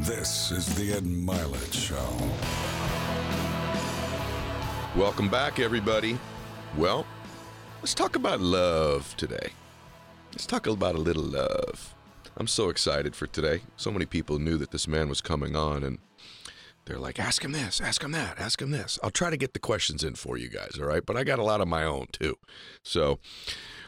This is the Ed Mylett Show. Welcome back, everybody. Well, let's talk about love today. Let's talk about a little love. I'm so excited for today. So many people knew that this man was coming on, and they're like, ask him this, ask him that, ask him this. I'll try to get the questions in for you guys, all right? But I got a lot of my own, too. So,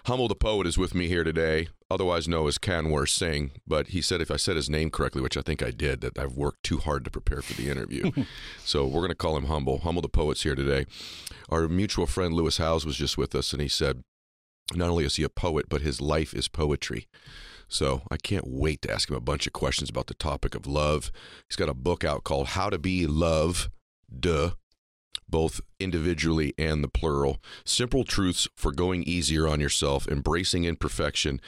Humble the Poet is with me here today, otherwise known as Kanwer Singh. But he said if I said his name correctly, which I think I did, that I've worked too hard to prepare for the interview. so we're going to call him Humble. Humble the Poet's here today. Our mutual friend Lewis Howes was just with us, and he said not only is he a poet, but his life is poetry. So I can't wait to ask him a bunch of questions about the topic of love. He's got a book out called How to Be Love, Duh, both individually and the plural. Simple truths for going easier on yourself, embracing imperfection,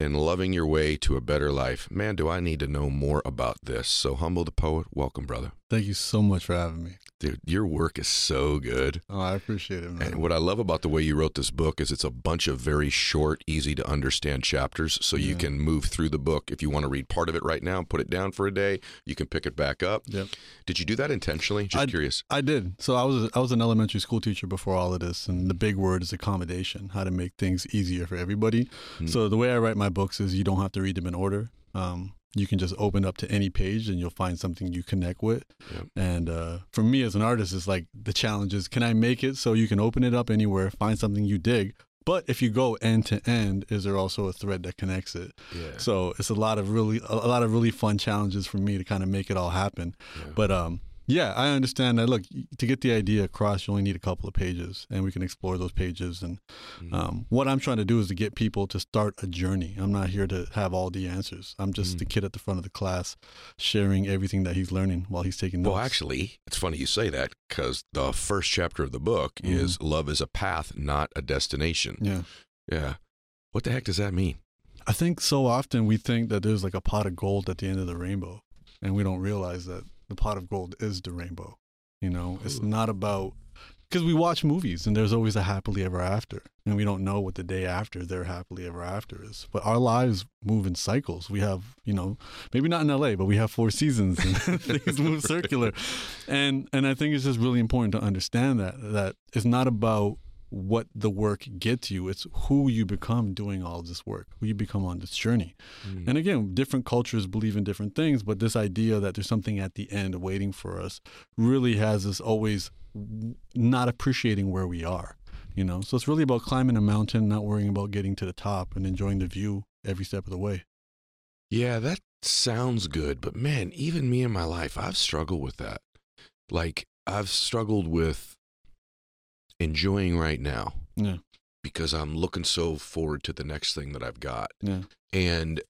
and loving your way to a better life. Man, do I need to know more about this. So, Humble the Poet, welcome, brother. Thank you so much for having me. Dude, your work is so good. Oh, I appreciate it, man. And what I love about the way you wrote this book is it's a bunch of very short, easy to understand chapters. So you can move through the book. If you want to read part of it right now, put it down for a day, you can pick it back up. Yep. Did you do that intentionally? Just I- curious. I did. So I was I was an elementary school teacher before all of this, and the big word is accommodation. How to make things easier for everybody. Hmm. So the way I write my books is you don't have to read them in order. Um, you can just open up to any page and you'll find something you connect with. Yep. And uh, for me as an artist, it's like the challenge is can I make it so you can open it up anywhere, find something you dig. But if you go end to end, is there also a thread that connects it? Yeah. So it's a lot of really a lot of really fun challenges for me to kind of make it all happen. Yeah. But um, yeah, I understand that. Look, to get the idea across, you only need a couple of pages, and we can explore those pages. And Mm-hmm. um, what I'm trying to do is to get people to start a journey. I'm not here to have all the answers. I'm just Mm. the kid at the front of the class, sharing everything that he's learning while he's taking notes. Well, actually, it's funny you say that because the first chapter of the book Mhm. is Love is a Path, Not a Destination. yeah. Yeah. What the heck does that mean? I think so often we think that there's like a pot of gold at the end of the rainbow, and we don't realize that the pot of gold is the rainbow. You know, it's not about because we watch movies and there's always a happily ever after, and we don't know what the day after their happily ever after is. But our lives move in cycles. We have, you know, maybe not in LA, but we have four seasons and things move circular. And and I think it's just really important to understand that that it's not about what the work gets you. It's who you become doing all this work, who you become on this journey. Mm. And again, different cultures believe in different things, but this idea that there's something at the end waiting for us really has us always not appreciating where we are. You know, so it's really about climbing a mountain, not worrying about getting to the top, and enjoying the view every step of the way. Yeah, that sounds good, but man, even me in my life, I've struggled with that. Like, I've struggled with enjoying right now Yeah, because I'm looking so forward to the next thing that I've got. yeah, And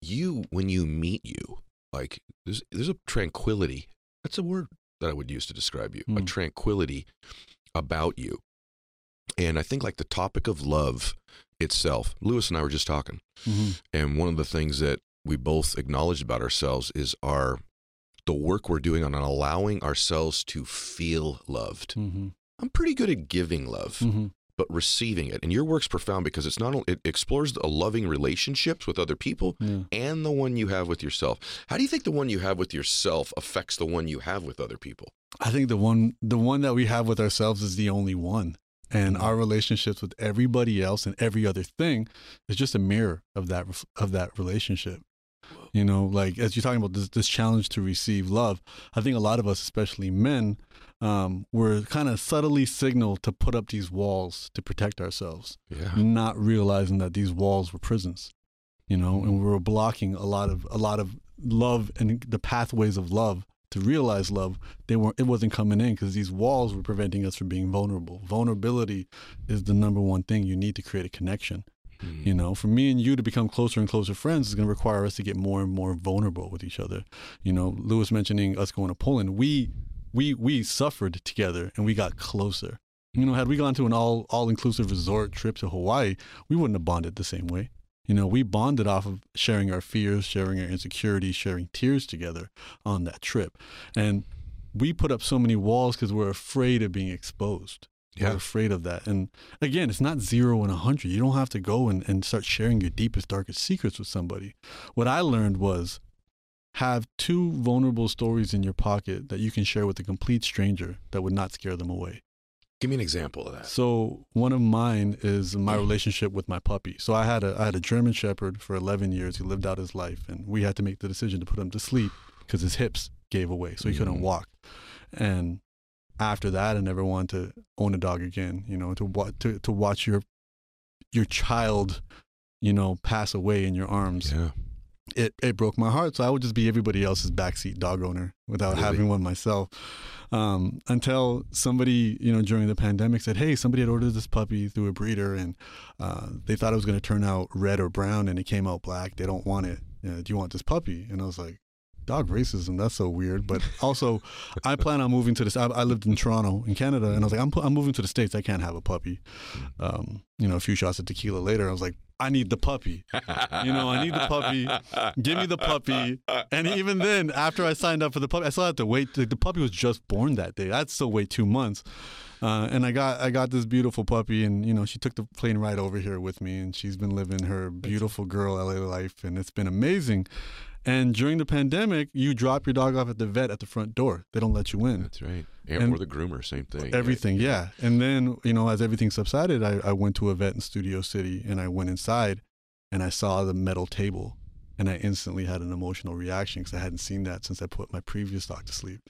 you, when you meet you, like, there's, there's a tranquility. That's a word that I would use to describe you a Mm. tranquility about you. And I think, like, the topic of love itself, Lewis and I were just talking. hmm And one of the things that we both acknowledged about ourselves is our the work we're doing on allowing ourselves to feel loved. hmm I'm pretty good at giving love, hmm but receiving it. And your work's profound because it's not only it explores a loving relationships with other people yeah. and the one you have with yourself. How do you think the one you have with yourself affects the one you have with other people? I think the one the one that we have with ourselves is the only one. And Mhm. our relationships with everybody else and every other thing is just a mirror of that of that relationship. You know, like as you're talking about this this challenge to receive love, I think a lot of us, especially men, um, were kind of subtly signaled to put up these walls to protect ourselves, Yeah. not realizing that these walls were prisons. You know, and we were blocking a lot of a lot of love and the pathways of love to realize love they weren't it wasn't coming in because these walls were preventing us from being vulnerable vulnerability is the number one thing you need to create a connection Mm. you know for me and you to become closer and closer friends is going to require us to get more and more vulnerable with each other. You know lewis mentioning us going to poland we we we suffered together and we got closer. You know had we gone to an all all inclusive resort trip to hawaii we wouldn't have bonded the same way. You know we bonded off of sharing our fears sharing our insecurities sharing tears together on that trip. And we put up so many walls because we're afraid of being exposed we're Yeah. afraid of that. And again, it's not zero and a hundred. You don't have to go and, and start sharing your deepest, darkest secrets with somebody. What I learned was have two vulnerable stories in your pocket that you can share with a complete stranger that would not scare them away. Give me an example of that. So one of mine is my relationship with my puppy. So I had a I had a German Shepherd for 11 years. He lived out his life, and we had to make the decision to put him to sleep because his hips gave away, so he couldn't Mhm. walk. And after that, I never wanted to own a dog again. You know, to wa- to to watch your your child, you know, pass away in your arms. Yeah. It it broke my heart. So I would just be everybody else's backseat dog owner without Really? having one myself. Um, until somebody, you know, during the pandemic said, "Hey, somebody had ordered this puppy through a breeder, and uh, they thought it was going to turn out red or brown, and it came out black. They don't want it. Uh, do you want this puppy?" And I was like, "Dog racism? That's so weird." But also, I plan on moving to this. I, I lived in Toronto, in Canada, and I was like, "I'm I'm moving to the states. I can't have a puppy." Um, you know, a few shots of tequila later, I was like, "I need the puppy." You know, I need the puppy. Give me the puppy. And even then, after I signed up for the puppy, I still had to wait. The, the puppy was just born that day. I'd still wait two months. Uh, and I got I got this beautiful puppy, and you know she took the plane ride over here with me, and she's been living her beautiful girl LA life, and it's been amazing. And during the pandemic, you drop your dog off at the vet at the front door. They don't let you in That's right. And, And- or the groomer, same thing. everything yeah and then you know as everything subsided I, I went to a vet in studio city and i went inside and i saw the metal table and i instantly had an emotional reaction because i hadn't seen that since i put my previous dog to sleep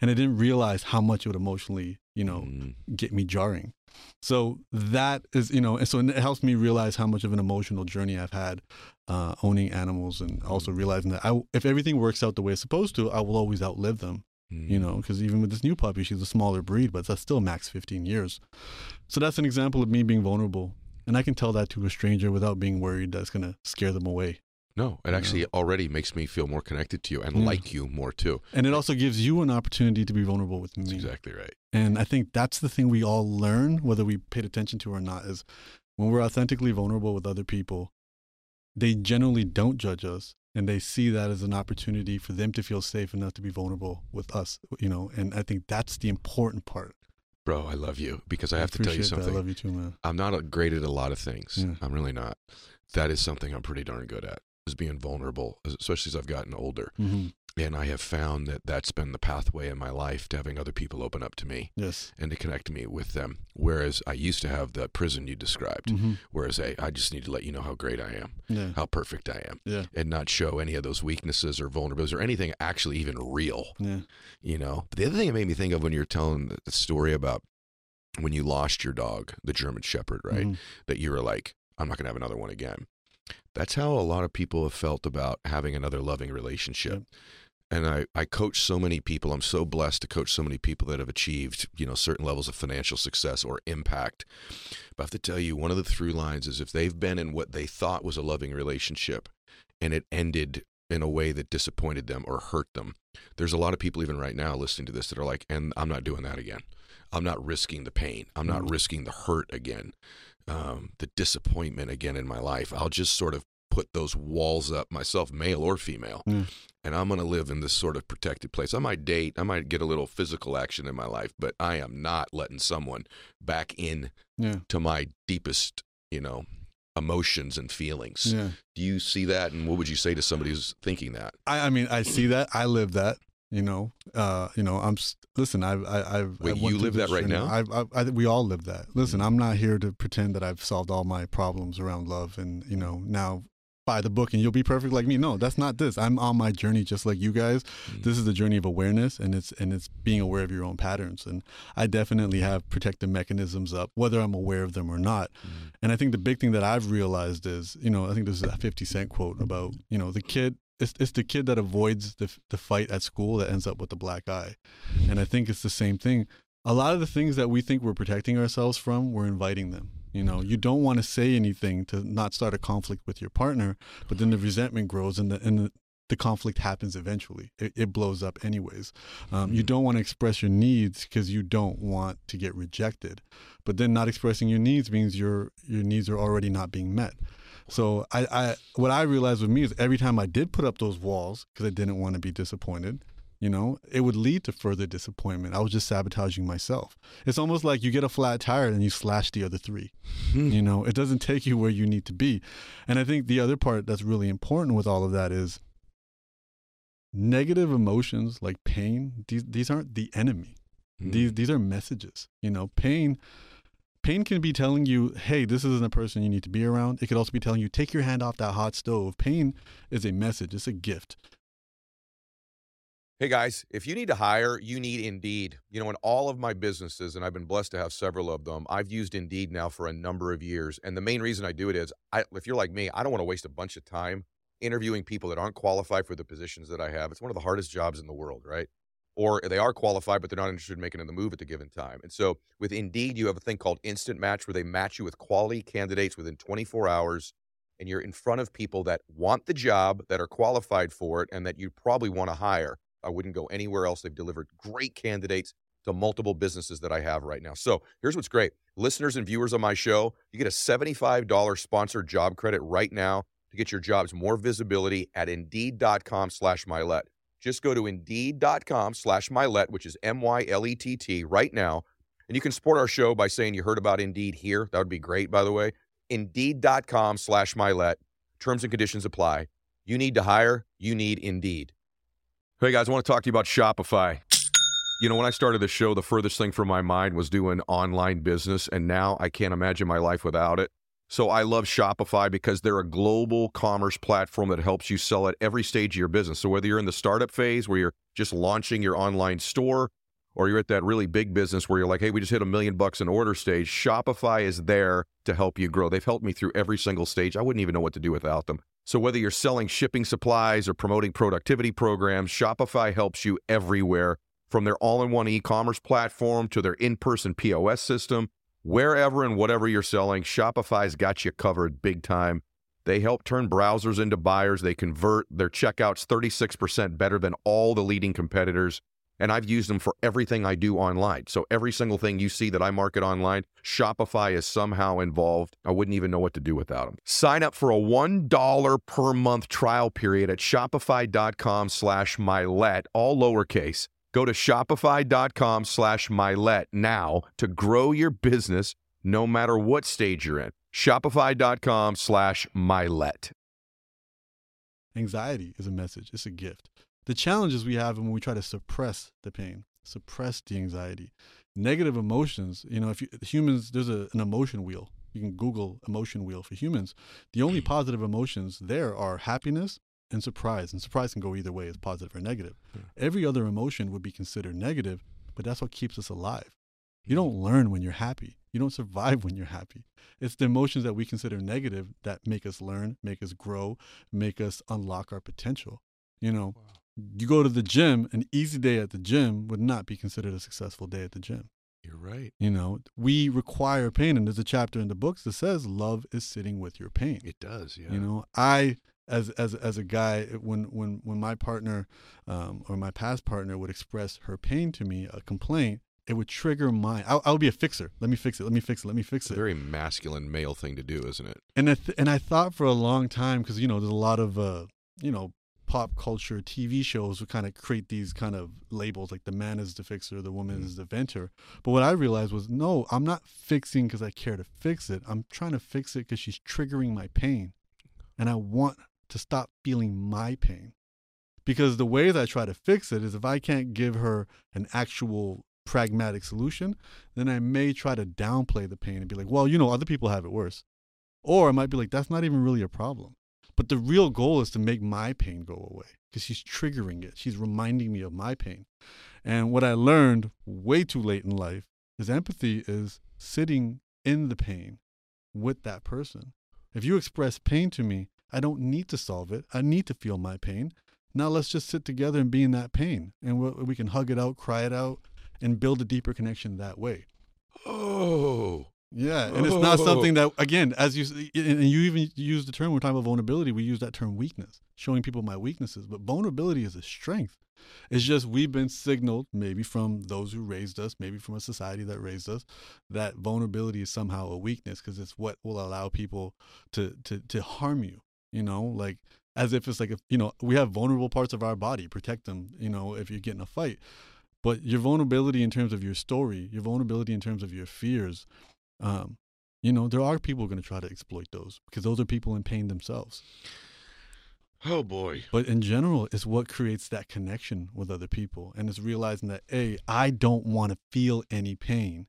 and i didn't realize how much it would emotionally you know Mm. get me jarring so that is you know and so it helps me realize how much of an emotional journey i've had uh, owning animals and also realizing that I, if everything works out the way it's supposed to i will always outlive them Mm. you know, because even with this new puppy, she's a smaller breed, but that's still max 15 years. So that's an example of me being vulnerable. And I can tell that to a stranger without being worried that's going to scare them away. No, it actually already makes me feel more connected to you and Yeah. like you more too. And it also gives you an opportunity to be vulnerable with That's me. exactly right. And I think that's the thing we all learn, whether we paid attention to or not, is when we're authentically vulnerable with other people, they generally don't judge us and they see that as an opportunity for them to feel safe enough to be vulnerable with us, you know, and I think that's the important part. Bro, I love you because I have to tell you appreciate that. something. I love you too, man. I'm not a- great at a lot of things. Yeah. I'm really not. That is something I'm pretty darn good at. Is being vulnerable, especially as I've gotten older. hmm And I have found that that's been the pathway in my life to having other people open up to me Yes. and to connect me with them. Whereas I used to have the prison you described. hmm Whereas hey, I just need to let you know how great I am, Yeah. how perfect I am, Yeah. and not show any of those weaknesses or vulnerabilities or anything actually even real. Yeah. you know. But the other thing it made me think of when you're telling the- story about when you lost your dog, the German Shepherd, right? Mhm. That you were like, I'm not gonna have another one again. That's how a lot of people have felt about having another loving relationship. Yep. And I, I coach so many people. I'm so blessed to coach so many people that have achieved, you know, certain levels of financial success or impact. But I have to tell you, one of the through lines is if they've been in what they thought was a loving relationship and it ended in a way that disappointed them or hurt them, there's a lot of people even right now listening to this that are like, and I'm not doing that again. I'm not risking the pain. I'm not Mhm. risking the hurt again, um, the disappointment again in my life. I'll just sort of put those walls up myself, male or female, Yeah. and I'm going to live in this sort of protected place. I might date, I might get a little physical action in my life, but I am not letting someone back in Yeah. to my deepest, you know, emotions and feelings. Yeah. Do you see that? And what would you say to somebody who's thinking that? I, I mean, I see that. I live that. You know, uh, you know. I'm listen. I've, I, I've. Wait, I you live that right now? I've, I've, I, we all live that. Listen, I'm not here to pretend that I've solved all my problems around love, and you know, now buy the book and you'll be perfect like me. No, that's not this. I'm on my journey just like you guys. Mm. This is the journey of awareness, and it's and it's being aware of your own patterns. And I definitely have protective mechanisms up, whether I'm aware of them or not. Mm. And I think the big thing that I've realized is, you know, I think this is a 50 Cent quote about, you know, the kid, it's, it's the kid that avoids the, the fight at school that ends up with the black eye. And I think it's the same thing. A lot of the things that we think we're protecting ourselves from, we're inviting them. You know, you don't want to say anything to not start a conflict with your partner, but then the resentment grows and the, and the, the conflict happens eventually. It, it blows up anyways. Um, you don't want to express your needs because you don't want to get rejected. But then not expressing your needs means your your needs are already not being met. So I, I what I realized with me is every time I did put up those walls because I didn't want to be disappointed, you know, it would lead to further disappointment. I was just sabotaging myself. It's almost like you get a flat tire and you slash the other three. You know, it doesn't take you where you need to be. And I think the other part that's really important with all of that is negative emotions like pain, these these aren't the enemy. Mm. These these are messages. You know, pain pain can be telling you, hey, this isn't a person you need to be around. It could also be telling you, take your hand off that hot stove. Pain is a message, it's a gift. Hey guys, if you need to hire, you need Indeed. You know, in all of my businesses, and I've been blessed to have several of them, I've used Indeed now for a number of years. And the main reason I do it is, I, if you're like me, I don't want to waste a bunch of time interviewing people that aren't qualified for the positions that I have. It's one of the hardest jobs in the world, right? Or they are qualified, but they're not interested in making the move at the given time. And so with Indeed, you have a thing called Instant Match where they match you with quality candidates within 24 hours. And you're in front of people that want the job, that are qualified for it, and that you probably want to hire. I wouldn't go anywhere else. They've delivered great candidates to multiple businesses that I have right now. So here's what's great listeners and viewers on my show, you get a $75 sponsored job credit right now to get your jobs more visibility at indeed.com slash Mylett. Just go to indeed.com slash Mylett, which is M Y L E T T, right now. And you can support our show by saying you heard about Indeed here. That would be great, by the way. Indeed.com slash Mylett. Terms and conditions apply. You need to hire, you need Indeed. Hey guys, I want to talk to you about Shopify. You know, when I started the show, the furthest thing from my mind was doing online business, and now I can't imagine my life without it. So I love Shopify because they're a global commerce platform that helps you sell at every stage of your business. So whether you're in the startup phase where you're just launching your online store, or you're at that really big business where you're like, hey, we just hit a million bucks in order stage, Shopify is there to help you grow. They've helped me through every single stage. I wouldn't even know what to do without them. So, whether you're selling shipping supplies or promoting productivity programs, Shopify helps you everywhere from their all in one e commerce platform to their in person POS system. Wherever and whatever you're selling, Shopify's got you covered big time. They help turn browsers into buyers. They convert their checkouts 36% better than all the leading competitors. And I've used them for everything I do online. So every single thing you see that I market online, Shopify is somehow involved. I wouldn't even know what to do without them. Sign up for a $1 per month trial period at shopify.com slash mylett, all lowercase. Go to shopify.com slash mylett now to grow your business no matter what stage you're in. Shopify.com slash mylett. Anxiety is a message, it's a gift. The challenges we have when we try to suppress the pain, suppress the anxiety, negative emotions. You know, if you, humans, there's a, an emotion wheel. You can Google emotion wheel for humans. The only positive emotions there are happiness and surprise. And surprise can go either way, as positive or negative. Hmm. Every other emotion would be considered negative, but that's what keeps us alive. You hmm. don't learn when you're happy. You don't survive when you're happy. It's the emotions that we consider negative that make us learn, make us grow, make us unlock our potential. You know, you go to the gym, an easy day at the gym would not be considered a successful day at the gym. You're right. You know, we require pain, and there's a chapter in the books that says love is sitting with your pain. It does, yeah. You know, I as as as a guy, when when when my partner um, or my past partner would express her pain to me, a complaint, it would trigger my. I, I would be a fixer. Let me fix it. Let me fix it. Let me fix it's it. very masculine male thing to do, isn't it? And I th- and I thought for a long time because you know there's a lot of uh you know pop culture TV shows would kind of create these kind of labels like the man is the fixer, the woman Mhm. is the venter. But what I realized was no, I'm not fixing because I care to fix it. I'm trying to fix it because she's triggering my pain, and I want to stop feeling my pain. Because the ways I try to fix it is if I can't give her an actual pragmatic solution, then I may try to downplay the pain and be like, well, you know, other people have it worse. Or I might be like, that's not even really a problem. But the real goal is to make my pain go away because she's triggering it. She's reminding me of my pain. And what I learned way too late in life is empathy is sitting in the pain with that person. If you express pain to me, I don't need to solve it. I need to feel my pain. Now let's just sit together and be in that pain. And we we can hug it out, cry it out, and build a deeper connection that way. Oh, Yeah, and it's not Oh. something that again, as you and you even use the term we're talking about vulnerability, we use that term weakness, showing people my weaknesses. But vulnerability is a strength. It's just we've been signaled, maybe from those who raised us, maybe from a society that raised us, that vulnerability is somehow a weakness because it's what will allow people to to to harm you. You know, like as if it's like if you know we have vulnerable parts of our body, protect them. You know, if you get in a fight. But your vulnerability in terms of your story, your vulnerability in terms of your fears, um, you know, there are people going to try to exploit those because those are people in pain themselves. Oh boy. But in general, it's what creates that connection with other people. And it's realizing that, A, I don't want to feel any pain,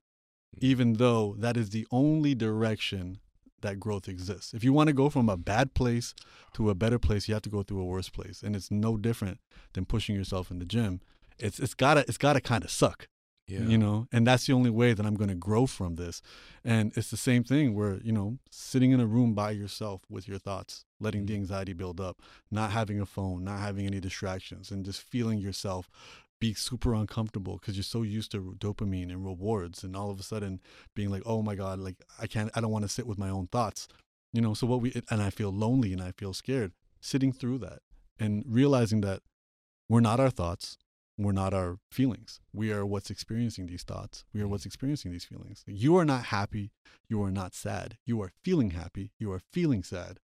even though that is the only direction that growth exists. If you want to go from a bad place to a better place, you have to go through a worse place. And it's no different than pushing yourself in the gym. It's it's gotta it's gotta kind of suck. Yeah. You know, and that's the only way that I'm gonna grow from this. And it's the same thing where, you know, sitting in a room by yourself with your thoughts, letting the mm-hmm. anxiety build up, not having a phone, not having any distractions, and just feeling yourself be super uncomfortable because you're so used to dopamine and rewards and all of a sudden being like oh my god like i can't i don't want to sit with my own thoughts you know so what we and i feel lonely and i feel scared sitting through that and realizing that we're not our thoughts we're not our feelings. We are what's experiencing these thoughts. We are what's experiencing these feelings. You are not happy. You are not sad. You are feeling happy. You are feeling sad.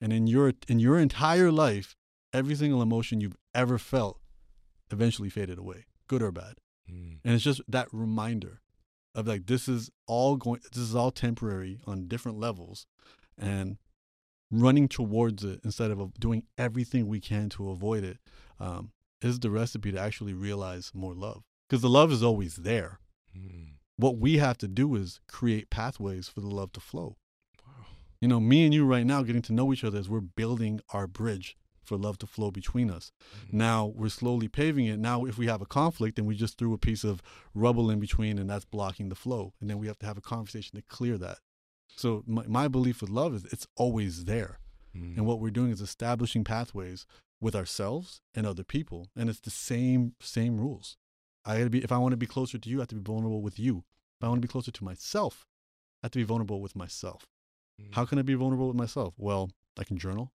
And in your in your entire life every single emotion you've ever felt eventually faded away, good or bad. Mm. And it's just that reminder of like this is all going this is all temporary on different levels and running towards it instead of doing everything we can to avoid it um, is the recipe to actually realize more love because the love is always there Mm. what we have to do is create pathways for the love to flow Wow. you know me and you right now getting to know each other as we're building our bridge for love to flow between us Mm. now we're slowly paving it. Now, if we have a conflict and we just threw a piece of rubble in between and that's blocking the flow, and then we have to have a conversation to clear that. So, my, my belief with love is it's always there. Mm. And what we're doing is establishing pathways with ourselves and other people. And it's the same, same rules. I gotta be, if I want to be closer to you, I have to be vulnerable with you. If I want to be closer to myself, I have to be vulnerable with myself. Mm. How can I be vulnerable with myself? Well, I can journal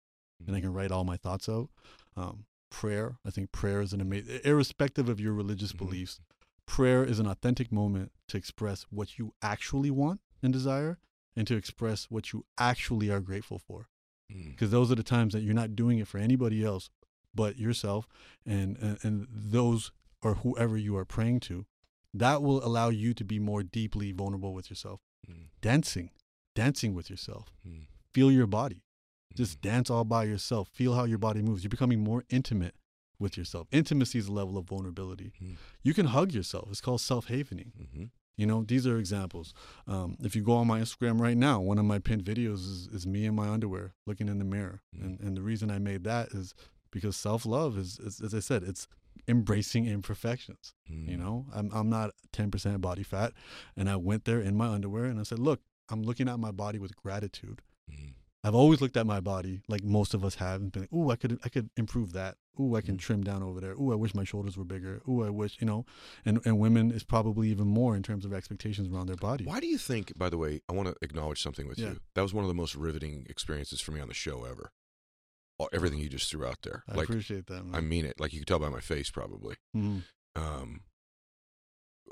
and I can write all my thoughts out. Um, prayer, I think prayer is an amazing, irrespective of your religious Mhm. beliefs, prayer is an authentic moment to express what you actually want and desire and to express what you actually are grateful for. Mm. Because those are the times that you're not doing it for anybody else but yourself and, and, and those or whoever you are praying to. That will allow you to be more deeply vulnerable with yourself. Mm. Dancing, dancing with yourself. Mm. Feel your body just Mm. dance all by yourself feel how your body moves you're becoming more intimate with yourself intimacy is a level of vulnerability Mm. you can hug yourself it's called self-havening Mhm. You know these are examples um, if you go on my instagram right now one of my pinned videos is, is me in my underwear looking in the mirror Mm. and, and the reason i made that is because self-love is, is as i said it's embracing imperfections Mm. you know I'm, I'm not 10% body fat and i went there in my underwear and i said look i'm looking at my body with gratitude Mm. I've always looked at my body like most of us have and been like, "Ooh, I could I could improve that. Ooh, I can Mm. trim down over there. Ooh, I wish my shoulders were bigger. Ooh, I wish, you know." And and women is probably even more in terms of expectations around their body. Why do you think, by the way, I want to acknowledge something with Yeah. you. That was one of the most riveting experiences for me on the show ever. Everything you just threw out there. I like, appreciate that, man. I mean it. Like you can tell by my face, probably. Mhm. Um,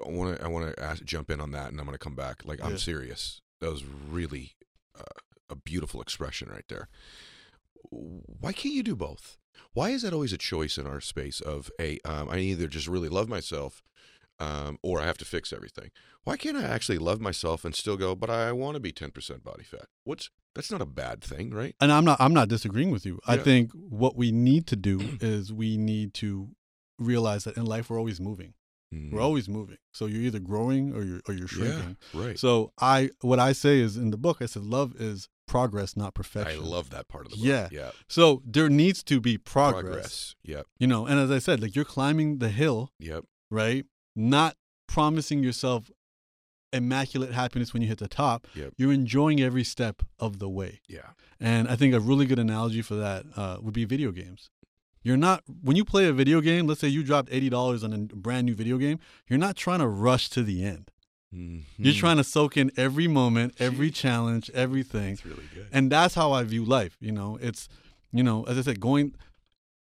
I want to I want to ask, jump in on that, and I'm going to come back. Like I'm serious. That was really uh, a beautiful expression right there. Why can't you do both? Why is that always a choice in our space of a um, I either just really love myself, um, or I have to fix everything? Why can't I actually love myself and still go? But I want to be 10% body fat. What's that's not a bad thing, right? And I'm not I'm not disagreeing with you. I think what we need to do is we need to realize that in life we're always moving. We're Mm. always moving. So you're either growing or you're or you're shrinking. yeah, right. So I what I say is in the book I said love is progress, not perfection. I love that part of the book. Yeah. yeah. So there needs to be progress. Progress. Yep, You know, and as I said, like you're climbing the hill, yep. right? Not promising yourself immaculate happiness when you hit the top. Yep. You're enjoying every step of the way. Yeah. And I think a really good analogy for that uh, would be video games. You're not when you play a video game. Let's say you dropped eighty dollars on a brand new video game. You're not trying to rush to the end. You're Mhm. trying to soak in every moment, every challenge, everything. That's really good. and that's how I view life. You know, it's you know, as I said, going.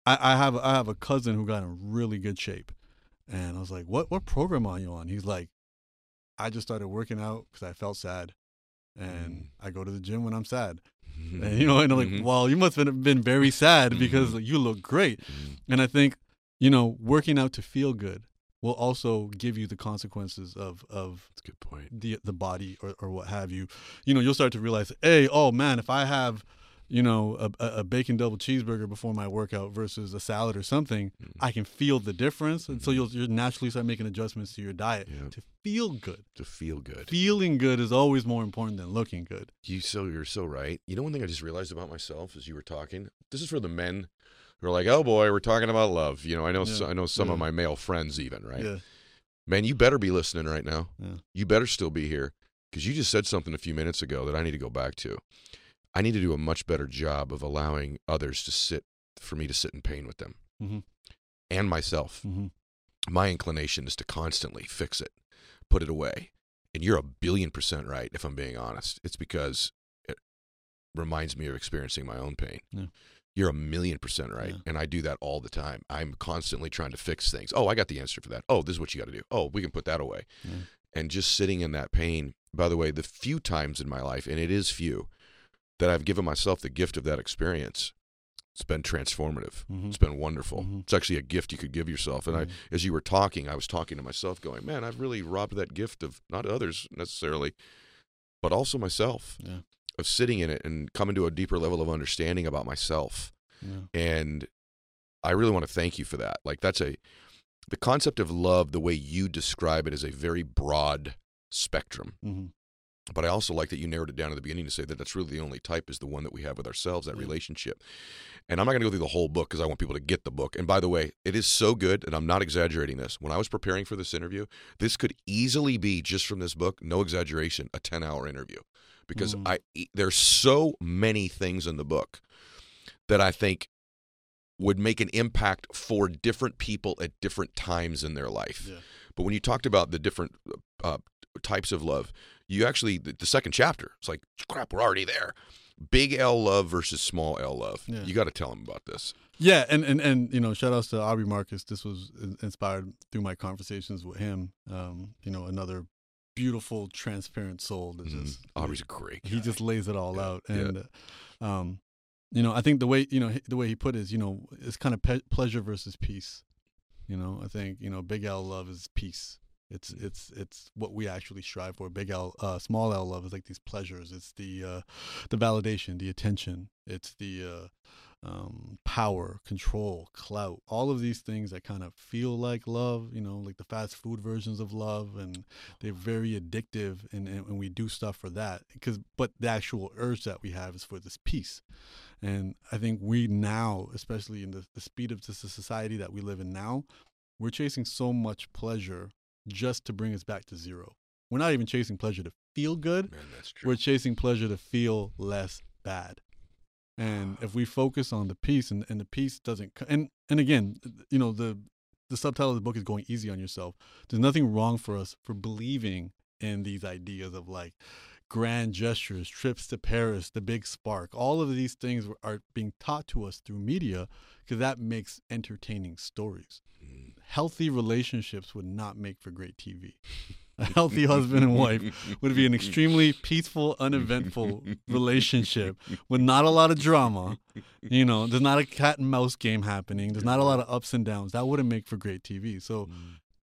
I, I have I have a cousin who got in really good shape, and I was like, "What what program are you on?" He's like, "I just started working out because I felt sad, and Mm. I go to the gym when I'm sad." Mhm. And you know, and I'm like, Mhm. "Well, you must have been very sad because you look great." Mhm. And I think you know, working out to feel good will also give you the consequences of of That's a good point. the the body or, or what have you you know you'll start to realize hey oh man if i have you know, a, a bacon double cheeseburger before my workout versus a salad or something, Mm. I can feel the difference, and so you'll you'll naturally start making adjustments to your diet Yeah. to feel good. To feel good. Feeling good is always more important than looking good. You so you're so right. You know one thing I just realized about myself as you were talking. This is for the men who are like, "Oh boy, we're talking about love." You know, I know Yeah, so, I know some of my male friends even, right? Yeah, Man, you better be listening right now. Yeah. You better still be here because you just said something a few minutes ago that I need to go back to. I need to do a much better job of allowing others to sit for me to sit in pain with them Mhm. and myself. hmm My inclination is to constantly fix it, put it away. And you're a billion percent right if I'm being honest. It's because it reminds me of experiencing my own pain. Yeah. You're a million percent right. Yeah. And I do that all the time. I'm constantly trying to fix things. Oh, I got the answer for that. Oh, this is what you got to do. Oh, we can put that away. Yeah. And just sitting in that pain. By the way, the few times in my life, and it is few, that I've given myself the gift of that experience, it's been transformative. Mhm. It's been wonderful. Mhm. It's actually a gift you could give yourself. And Mhm. I, as you were talking, I was talking to myself, going, "Man, I've really robbed that gift of not others necessarily, but also myself, Yeah. Of sitting in it and coming to a deeper level of understanding about myself." Yeah. And I really want to thank you for that. Like that's a the concept of love, the way you describe it, is a very broad spectrum. hmm But I also like that you narrowed it down at the beginning to say that that's really the only type is the one that we have with ourselves, that Yeah. relationship. And I'm not going to go through the whole book because I want people to get the book. And by the way, it is so good, and I'm not exaggerating this. When I was preparing for this interview, this could easily be just from this book, no exaggeration, a 10 hour interview. Because Mm. I there's so many things in the book that I think would make an impact for different people at different times in their life. Yeah. But when you talked about the different uh, types of love, you actually the, the second chapter. It's like crap, we're already there. Big L love versus small L love. Yeah. You got to tell them about this. Yeah, and, and and you know, shout outs to Aubrey Marcus. This was inspired through my conversations with him. Um, you know, another beautiful, transparent soul that Mhm. just Aubrey's a great. he just lays it all Yeah, out and uh, um you know i think the way you know the way he put it is you know it's kind of pe- pleasure versus peace you know i think you know big l love is peace it's it's it's what we actually strive for. Big l uh small l love is like these pleasures. It's the uh the validation the attention. It's the uh um, power, control, clout, all of these things that kind of feel like love, you know, like the fast food versions of love, and they're very addictive, and, and, and we do stuff for that. Because, but the actual urge that we have is for this peace, and I think we now, especially in the, the speed of the society that we live in now, we're chasing so much pleasure just to bring us back to zero. We're not even chasing pleasure to feel good. Man. We're chasing pleasure to feel less bad. And if we focus on the peace and, and the peace doesn't and and again, you know, the the subtitle of the book is going easy on yourself. There's nothing wrong for us for believing in these ideas of like grand gestures, trips to Paris, the big spark. All of these things are being taught to us through media because that makes entertaining stories. Mm. Healthy relationships would not make for great TV. A healthy husband and wife would be an extremely peaceful, uneventful relationship with not a lot of drama. You know, there's not a cat and mouse game happening. There's not a lot of ups and downs. That wouldn't make for great TV. So mm.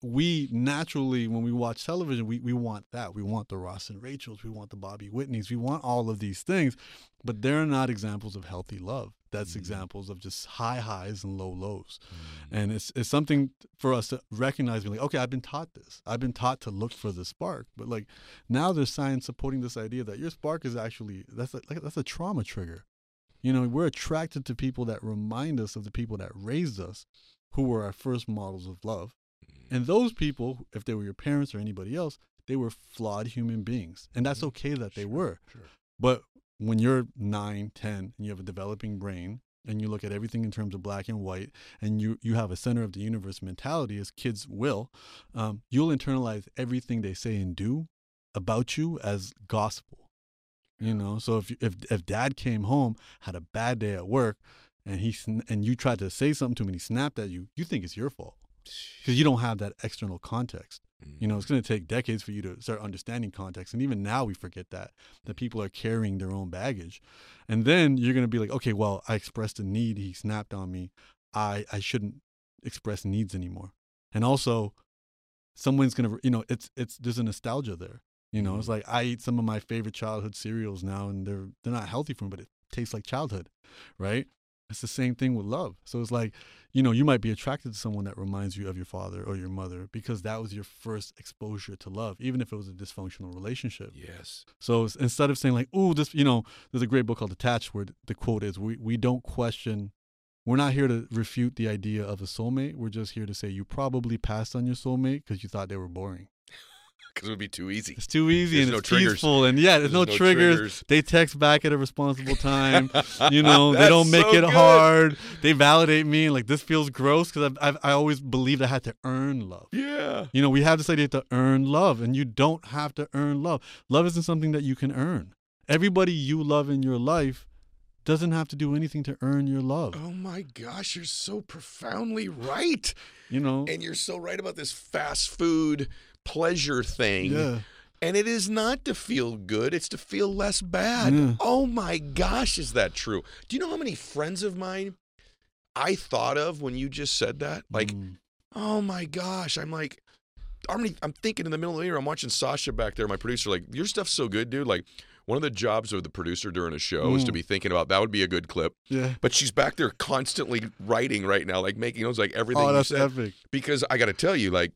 We naturally, when we watch television, we, we want that. We want the Ross and Rachels. We want the Bobby Whitneys. We want all of these things, but they're not examples of healthy love. That's Mhm. examples of just high highs and low lows. Mm. And it's it's something for us to recognize. Be like, okay, I've been taught this. I've been taught to look for the spark. But like now, there's science supporting this idea that your spark is actually that's a, like that's a trauma trigger. You know, we're attracted to people that remind us of the people that raised us, who were our first models of love. And those people, if they were your parents or anybody else, they were flawed human beings, and that's okay that they Sure, were. Sure. But when you're 9, 10, and you have a developing brain, and you look at everything in terms of black and white, and you, you have a center of the universe mentality, as kids will, um, you'll internalize everything they say and do about you as gospel. You know, so if if if dad came home had a bad day at work, and he sn- and you tried to say something to him and he snapped at you, you think it's your fault because you don't have that external context. You know, it's going to take decades for you to start understanding context. And even now we forget that, that people are carrying their own baggage. And then you're going to be like, okay, well, I expressed a need. He snapped on me. I, I shouldn't express needs anymore. And also, someone's going to, you know, it's, it's, there's a nostalgia there. You know, it's Mhm. like I eat some of my favorite childhood cereals now and they're, they're not healthy for me, but it tastes like childhood, right? It's the same thing with love. So it's like, you know, you might be attracted to someone that reminds you of your father or your mother because that was your first exposure to love, even if it was a dysfunctional relationship. Yes. So instead of saying like, "Oh, this," you know, there's a great book called Attached where the quote is, "We we don't question. We're not here to refute the idea of a soulmate. We're just here to say you probably passed on your soulmate because you thought they were boring. Because it would be too easy. It's too easy There's and no it's triggers. peaceful and yeah, there's, no, There's triggers. They text back at a responsible time. you know, they don't make so it good. hard. They validate me and like this feels gross because I've, I've I always believed I had to earn love. Yeah. You know, we have this idea to earn love, and you don't have to earn love. Love isn't something that you can earn. Everybody you love in your life doesn't have to do anything to earn your love. Oh my gosh, you're so profoundly right. You know, And you're so right about this fast food pleasure thing. yeah, And it is not to feel good, it's to feel less bad. Yeah. Oh my gosh, is that true? Do you know how many friends of mine I thought of when you just said that? Like, Mm. oh my gosh, I'm like, I'm, I'm thinking in the middle of the year, I'm watching Sasha back there, my producer, like, your stuff's so good, dude. Like, one of the jobs of the producer during a show is to Mm. be thinking about that would be a good clip. yeah. But she's back there constantly writing right now, like making notes, like everything Oh, that's said epic. because I got to tell you, like,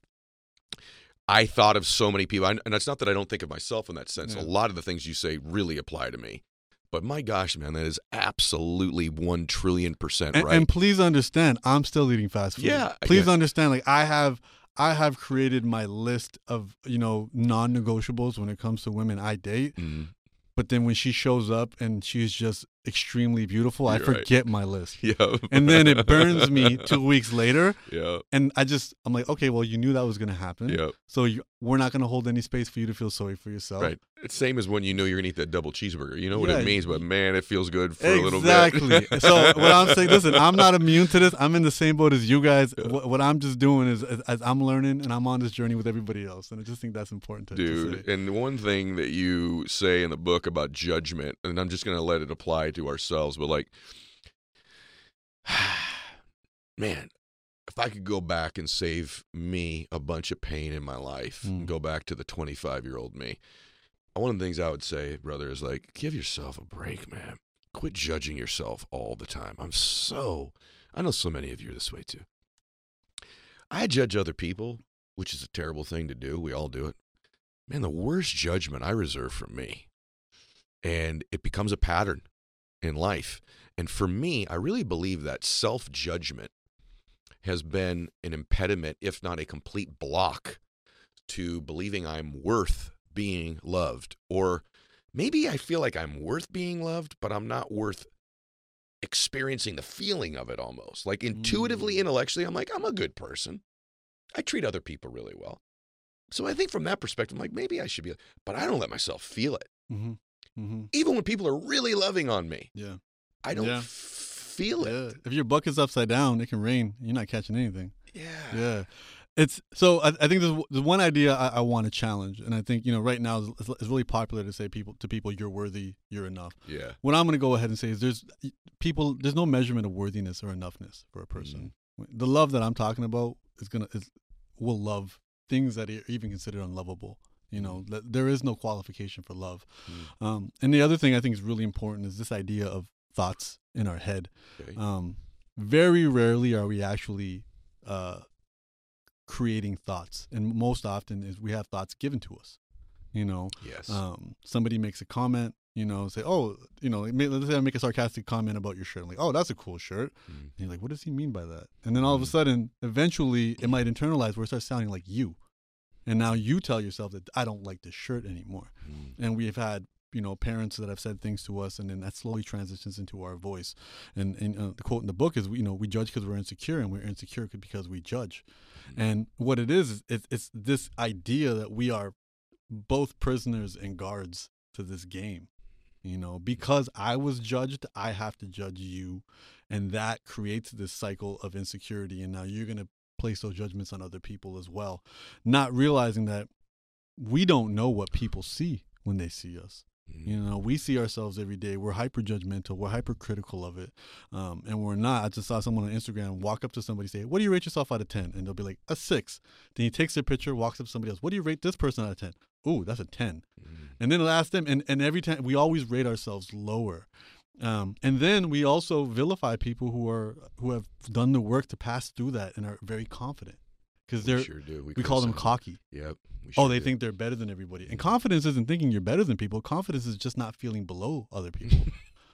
I thought of so many people, and it's not that I don't think of myself in that sense. Yeah. A lot of the things you say really apply to me. But my gosh, man, that is absolutely one trillion percent And, right. and please understand, I'm still eating fast food. Yeah, Please understand, like I have, I have created my list of you know non-negotiables when it comes to women I date. Mm. But then when she shows up and she's just extremely beautiful, I You're right. forget my list. Yeah. and then it burns me two weeks later yeah. and i just i'm like okay well you knew that was going to happen Yeah. so you, we're not going to hold any space for you to feel sorry for yourself Right. It's same as when you know you're gonna eat that double cheeseburger. You know what Yeah. it means, but man, it feels good for a little bit. exactly so what i'm saying listen i'm not immune to this i'm in the same boat as you guys what, what i'm just doing is as, as i'm learning and i'm on this journey with everybody else and i just think that's important to, to Dude, say. and one thing that you say in the book about judgment, and I'm just going to let it apply to ourselves, but like, man, if I could go back and save me a bunch of pain in my life, Mm. go back to the 25 year old me, one of the things I would say, brother, is like, give yourself a break, man. Quit judging yourself all the time. I'm so, I know so many of you are this way too. I judge other people, which is a terrible thing to do. We all do it. Man, the worst judgment I reserve for me. And it becomes a pattern in life. And for me, I really believe that self judgment has been an impediment, if not a complete block, to believing I'm worth being loved. Or maybe I feel like I'm worth being loved, but I'm not worth experiencing the feeling of it almost. Like intuitively, Mm. intellectually, I'm like, I'm a good person. I treat other people really well. So I think from that perspective, I'm like, maybe I should be, but I don't let myself feel it. hmm hmm Even when people are really loving on me, yeah I don't Yeah. feel yeah it. if your bucket's upside down it can rain you're not catching anything Yeah. Yeah. It's so I, I think there's, there's one idea I, I want to challenge, and I think you know right now it's, it's really popular to say people to people you're worthy, you're enough. Yeah. What I'm going to go ahead and say is there's people there's no measurement of worthiness or enoughness for a person. The love that I'm talking about is gonna is will love things that are even considered unlovable. You know, th- there is no qualification for love. Mm. Um, and the other thing I think is really important is this idea of thoughts in our head. Okay. Um, very rarely are we actually uh, creating thoughts, and most often is we have thoughts given to us. You know, yes. um, somebody makes a comment. You know, say, oh, you know, let's say I make a sarcastic comment about your shirt. I'm like, oh, that's a cool shirt. Mm. And you're like, what does he mean by that? And then all of a Mm. sudden, eventually, it might internalize where it starts sounding like you. And now you tell yourself that I don't like this shirt anymore. Mm. and we've had you know parents that have said things to us and then that slowly transitions into our voice. And, and uh, the quote in the book is you know we judge because we're insecure and we're insecure because we judge. And what it is is it, it's this idea that we are both prisoners and guards to this game. You know because i was judged i have to judge you and that creates this cycle of insecurity and now you're going to place those judgments on other people as well not realizing that we don't know what people see when they see us Mm. you know, we see ourselves every day. We're hyper judgmental. We're hyper critical of it. Um, and we're not. I just saw someone on Instagram walk up to somebody say, What do you rate yourself out of 10? And they'll be like, A six. Then he takes their picture, walks up to somebody else. What do you rate this person out of 10? Ooh, that's a 10. Mm. And then he'll ask them. And, and every time we always rate ourselves lower. Um, and then we also vilify people who are who have done the work to pass through that and are very confident because they're sure do. we call them cocky. Yep. we Oh, they do. think they're better than everybody. And confidence isn't thinking you're better than people. Confidence is just not feeling below other people,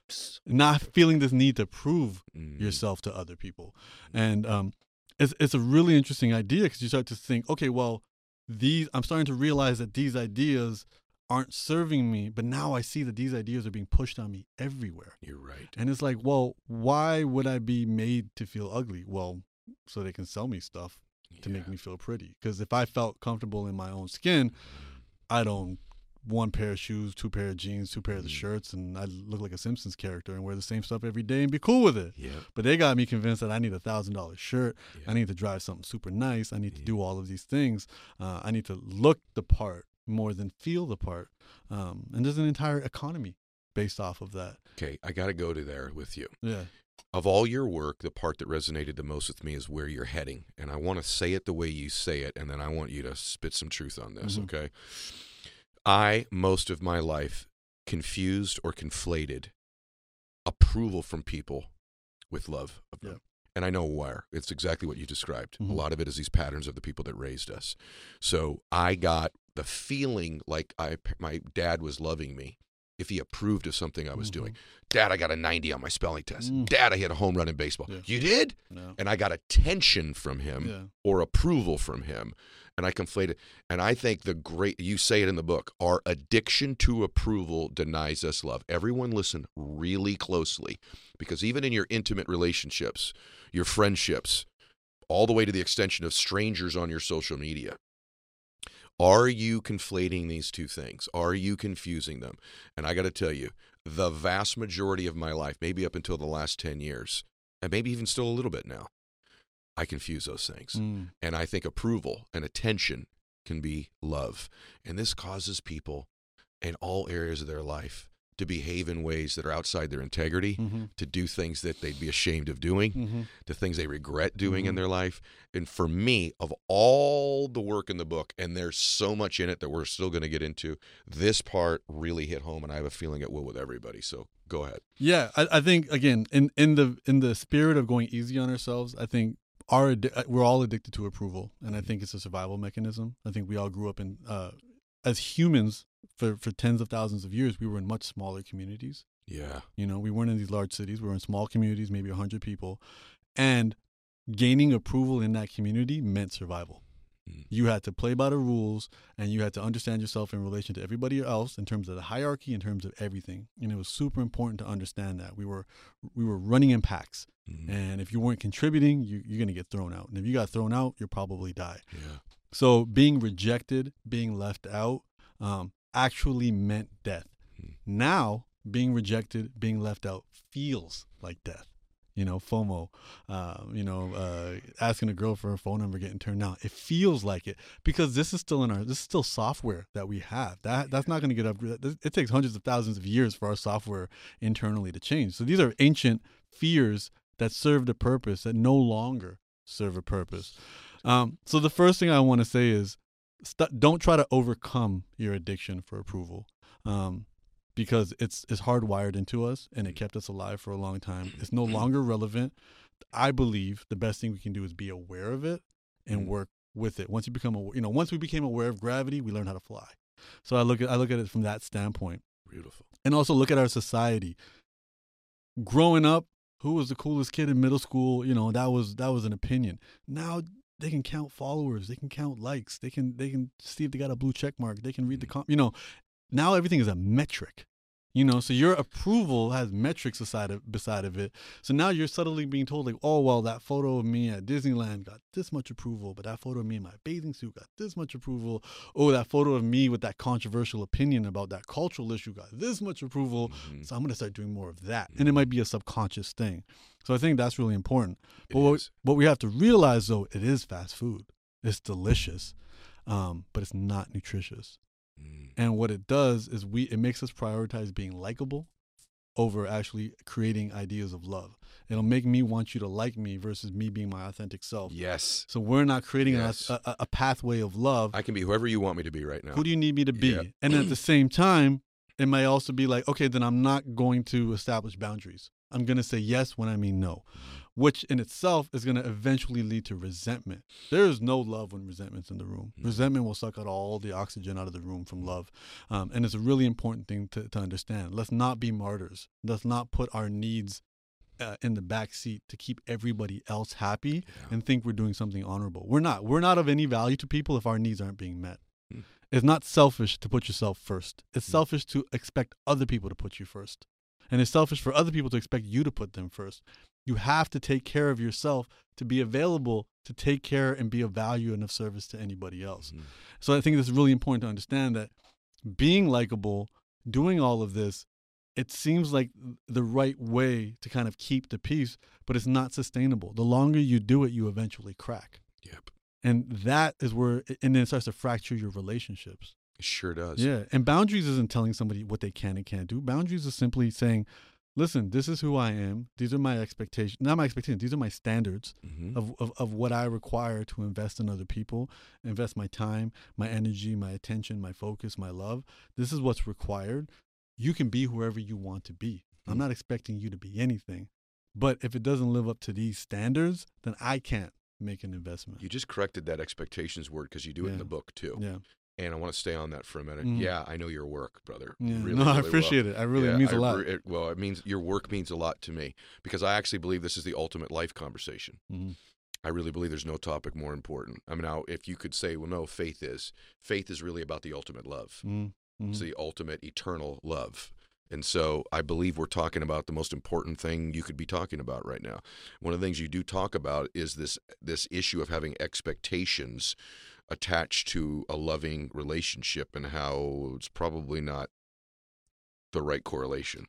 not feeling this need to prove Mm, yourself to other people. And um, it's it's a really interesting idea because you start to think, okay, well, these I'm starting to realize that these ideas aren't serving me, but now I see that these ideas are being pushed on me everywhere. You're right. And it's like, well, why would I be made to feel ugly? Well, so they can sell me stuff to make me feel pretty. Because if I felt comfortable in my own skin, I'd own one pair of shoes, two pair of jeans, two pairs of Mm. shirts, and I'd look like a Simpsons character and wear the same stuff every day and be cool with it. Yeah. But they got me convinced that I need a thousand dollar shirt. Yeah. I need to drive something super nice. I need to do all of these things. Uh, I need to look the part more than feel the part. Um, and there's an entire economy based off of that. Okay, I got to go to there with you. Yeah. Of all your work, the part that resonated the most with me is where you're heading. And I want to say it the way you say it, and then I want you to spit some truth on this, Mhm. okay? I, most of my life, confused or conflated approval from people with love of them. Yeah. And I know where. It's exactly what you described. Mhm. A lot of it is these patterns of the people that raised us. So I got the feeling like I, my dad was loving me if he approved of something I was Mhm. doing. Dad, I got a 90 on my spelling test. Mm. Dad, I hit a home run in baseball. Yeah. You did? No. And I got attention from him Yeah. or approval from him. And I conflated. And I think the great, you say it in the book, our addiction to approval denies us love. Everyone listen really closely because even in your intimate relationships, your friendships, all the way to the extension of strangers on your social media, are you conflating these two things? Are you confusing them? And I got to tell you, the vast majority of my life, maybe up until the last 10 years, and maybe even still a little bit now, I confuse those things. Mm. And I think approval and attention can be love. And this causes people in all areas of their life to behave in ways that are outside their integrity, Mhm. to do things that they'd be ashamed of doing, Mhm. to things they regret doing in Mhm. their life. And for me, of all the work in the book, and there's so much in it that we're still going to get into, this part really hit home, and I have a feeling it will with everybody. So go ahead. Yeah, I, I think again in in the in the spirit of going easy on ourselves, I think our uh, we're all addicted to approval, and I think it's a survival mechanism. I think we all grew up in uh, as humans for for tens of thousands of years. We were in much smaller communities. Yeah. You know, we weren't in these large cities. We were in small communities, maybe hundred people, and gaining approval in that community meant survival. Mm. You had to play by the rules, and you had to understand yourself in relation to everybody else in terms of the hierarchy, in terms of everything. And it was super important to understand that we were we were running in packs, Mhm. and if you weren't contributing, you, you're gonna get thrown out. And if you got thrown out, you'll probably die. Yeah. So being rejected, being left out, um, actually meant death. Hmm. Now, being rejected, being left out feels like death. You know, FOMO. Uh, you know, uh, asking a girl for her phone number, getting turned down. It feels like it because this is still in our. This is still software that we have. That that's not going to get upgraded. It takes hundreds of thousands of years for our software internally to change. So these are ancient fears that served a purpose that no longer serve a purpose. Um, so the first thing I want to say is, st- don't try to overcome your addiction for approval, um, because it's it's hardwired into us and it kept us alive for a long time. It's no longer relevant. I believe the best thing we can do is be aware of it and Mm. work with it. Once you become aware, you know, once we became aware of gravity, we learned how to fly. So I look at I look at it from that standpoint Beautiful. and also look at our society. Growing up, who was the coolest kid in middle school? You know, that was that was an opinion. Now they can count followers, they can count likes, they can they can see if they got a blue check mark, they can read the mm-hmm. com. You know, now everything is a metric. You know, so your approval has metrics beside of, beside of it. So now you're subtly being told, like, oh, well, that photo of me at Disneyland got this much approval, but that photo of me in my bathing suit got this much approval. Oh, that photo of me with that controversial opinion about that cultural issue got this much approval. Mhm. So I'm going to start doing more of that. And it might be a subconscious thing. So I think that's really important. But what, what we have to realize, though, it is fast food. It's delicious, um, but it's not nutritious. And what it does is we it makes us prioritize being likable over actually creating ideas of love. It'll make me want you to like me versus me being my authentic self. Yes. So we're not creating Yes. a, a, a pathway of love. I can be whoever you want me to be right now. Who do you need me to be? Yeah. And at the same time, It may also be like, okay, then I'm not going to establish boundaries. I'm going to say yes when I mean no, which in itself is going to eventually lead to resentment. There is no love when resentment's in the room. Mm. Resentment will suck out all the oxygen out of the room from love. Um, and it's a really important thing to, to understand. Let's not be martyrs. Let's not put our needs uh, in the back seat to keep everybody else happy and think we're doing something honorable. We're not. We're not of any value to people if our needs aren't being met. Hmm. It's not selfish to put yourself first. It's selfish to expect other people to put you first. And it's selfish for other people to expect you to put them first. You have to take care of yourself to be available to take care and be of value and of service to anybody else. Mhm. So I think it's really important to understand that being likable, doing all of this, it seems like the right way to kind of keep the peace, but it's not sustainable. The longer you do it, you eventually crack. Yep. And that is where, and then it starts to fracture your relationships. It sure does. Yeah. And boundaries isn't telling somebody what they can and can't do. Boundaries is simply saying, listen, this is who I am. These are my expectations. Not my expectations. These are my standards Mhm. of, of, of what I require to invest in other people, invest my time, my energy, my attention, my focus, my love. This is what's required. You can be whoever you want to be. I'm Mm. not expecting you to be anything. But if it doesn't live up to these standards, then I can't make an investment. You just corrected that expectations word because you do it in the book too. yeah. And I want to stay on that for a minute. Mhm. Yeah, I know your work, brother. Yeah. Really, no, I really well. appreciate it. I really, Yeah, it means I a lot. it- well, it means your work means a lot to me because I actually believe this is the ultimate life conversation. Mhm. I really believe there's no topic more important. I mean, now if you could say, well, no, faith is. Faith is really about the ultimate love. Mhm. It's Mhm. the ultimate eternal love. And so I believe we're talking about the most important thing you could be talking about right now. One of the things you do talk about is this this issue of having expectations attached to a loving relationship and how it's probably not the right correlation.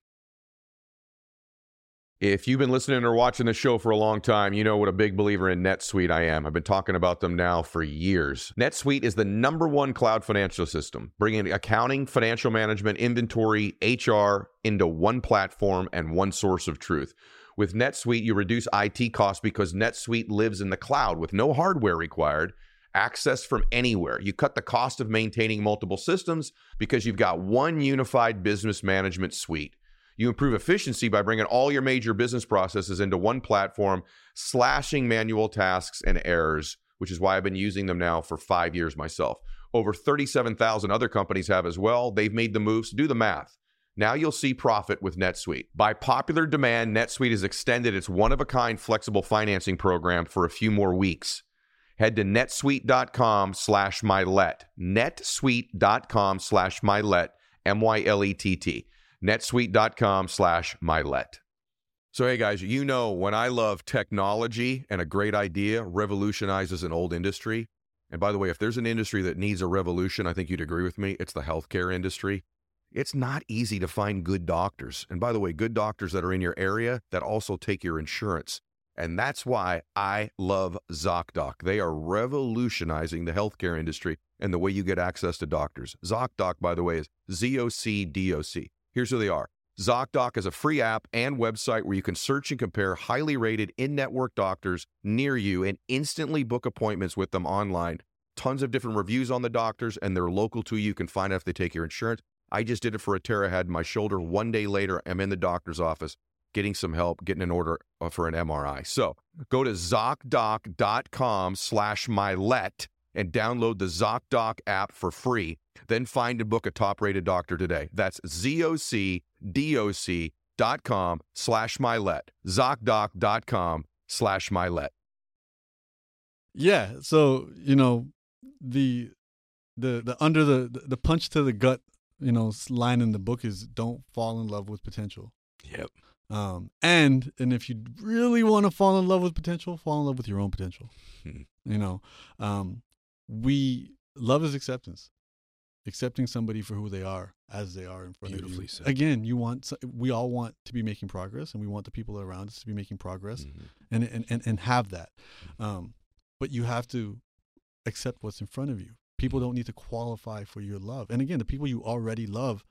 If you've been listening or watching the show for a long time, you know what a big believer in NetSuite I am. I've been talking about them now for years. NetSuite is the number one cloud financial system, bringing accounting, financial management, inventory, HR into one platform and one source of truth. With NetSuite, you reduce IT costs because NetSuite lives in the cloud with no hardware required, access from anywhere. You cut the cost of maintaining multiple systems because you've got one unified business management suite. You improve efficiency by bringing all your major business processes into one platform, slashing manual tasks and errors, which is why I've been using them now for five years myself. Over 37,000 other companies have as well. They've made the moves. Do the math. Now you'll see profit with NetSuite. By popular demand, NetSuite has extended its one of a kind flexible financing program for a few more weeks. Head to netsuite.com slash mylett. netsuite.com slash mylett, M Y L E T T netsuite.com slash mylett. So, hey guys, you know when I love technology and a great idea revolutionizes an old industry. And by the way, if there's an industry that needs a revolution, I think you'd agree with me, it's the healthcare industry. It's not easy to find good doctors. And by the way, good doctors that are in your area that also take your insurance. And that's why I love ZocDoc. They are revolutionizing the healthcare industry and the way you get access to doctors. ZocDoc, by the way, is Z O C D O C. Here's who they are. ZocDoc is a free app and website where you can search and compare highly rated in network doctors near you and instantly book appointments with them online. Tons of different reviews on the doctors, and they're local to you. You can find out if they take your insurance. I just did it for a tear I had in my shoulder. One day later, I'm in the doctor's office getting some help, getting an order uh, for an MRI. So go to ZocDoc.com slash mylett and download the ZocDoc app for free. Then find and book a top rated doctor today. That's ZocDoc.com slash mylett. ZocDoc.com slash mylett. Yeah. So you know, the the the under the- the punch to the gut, you know, line in the book is don't fall in love with potential. Yep. Um, and and if you really want to fall in love with potential, fall in love with your own potential. Hmm. You know, um, we love is acceptance, accepting somebody for who they are as they are in front of you. said. Again, you want we all want to be making progress, and we want the people around us to be making progress, Mhm. and and and, and have that. Um, but you have to accept what's in front of you. People don't need to qualify for your love. And again, the people you already love,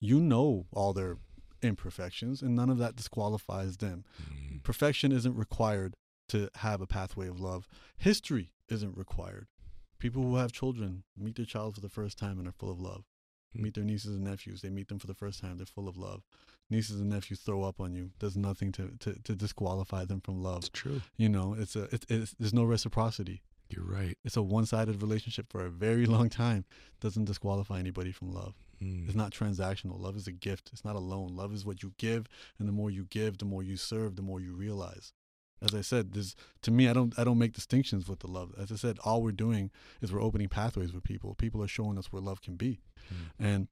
you know all their imperfections, and none of that disqualifies them. Mhm. Perfection isn't required to have a pathway of love. History isn't required. People who have children meet their child for the first time and are full of love. meet their nieces and nephews. They meet them for the first time. They're full of love. Nieces and nephews throw up on you. Does nothing to, to, to disqualify them from love. It's true. You know, it's a it's, it's there's no reciprocity. You're right. It's a one-sided relationship for a very long time. Doesn't disqualify anybody from love. Mm. It's not transactional. Love is a gift. It's not a loan. Love is what you give, and the more you give, the more you serve, the more you realize. As I said, this to me, I don't I don't make distinctions with the love. As I said, all we're doing is we're opening pathways with people. People are showing us where love can be, Mm. and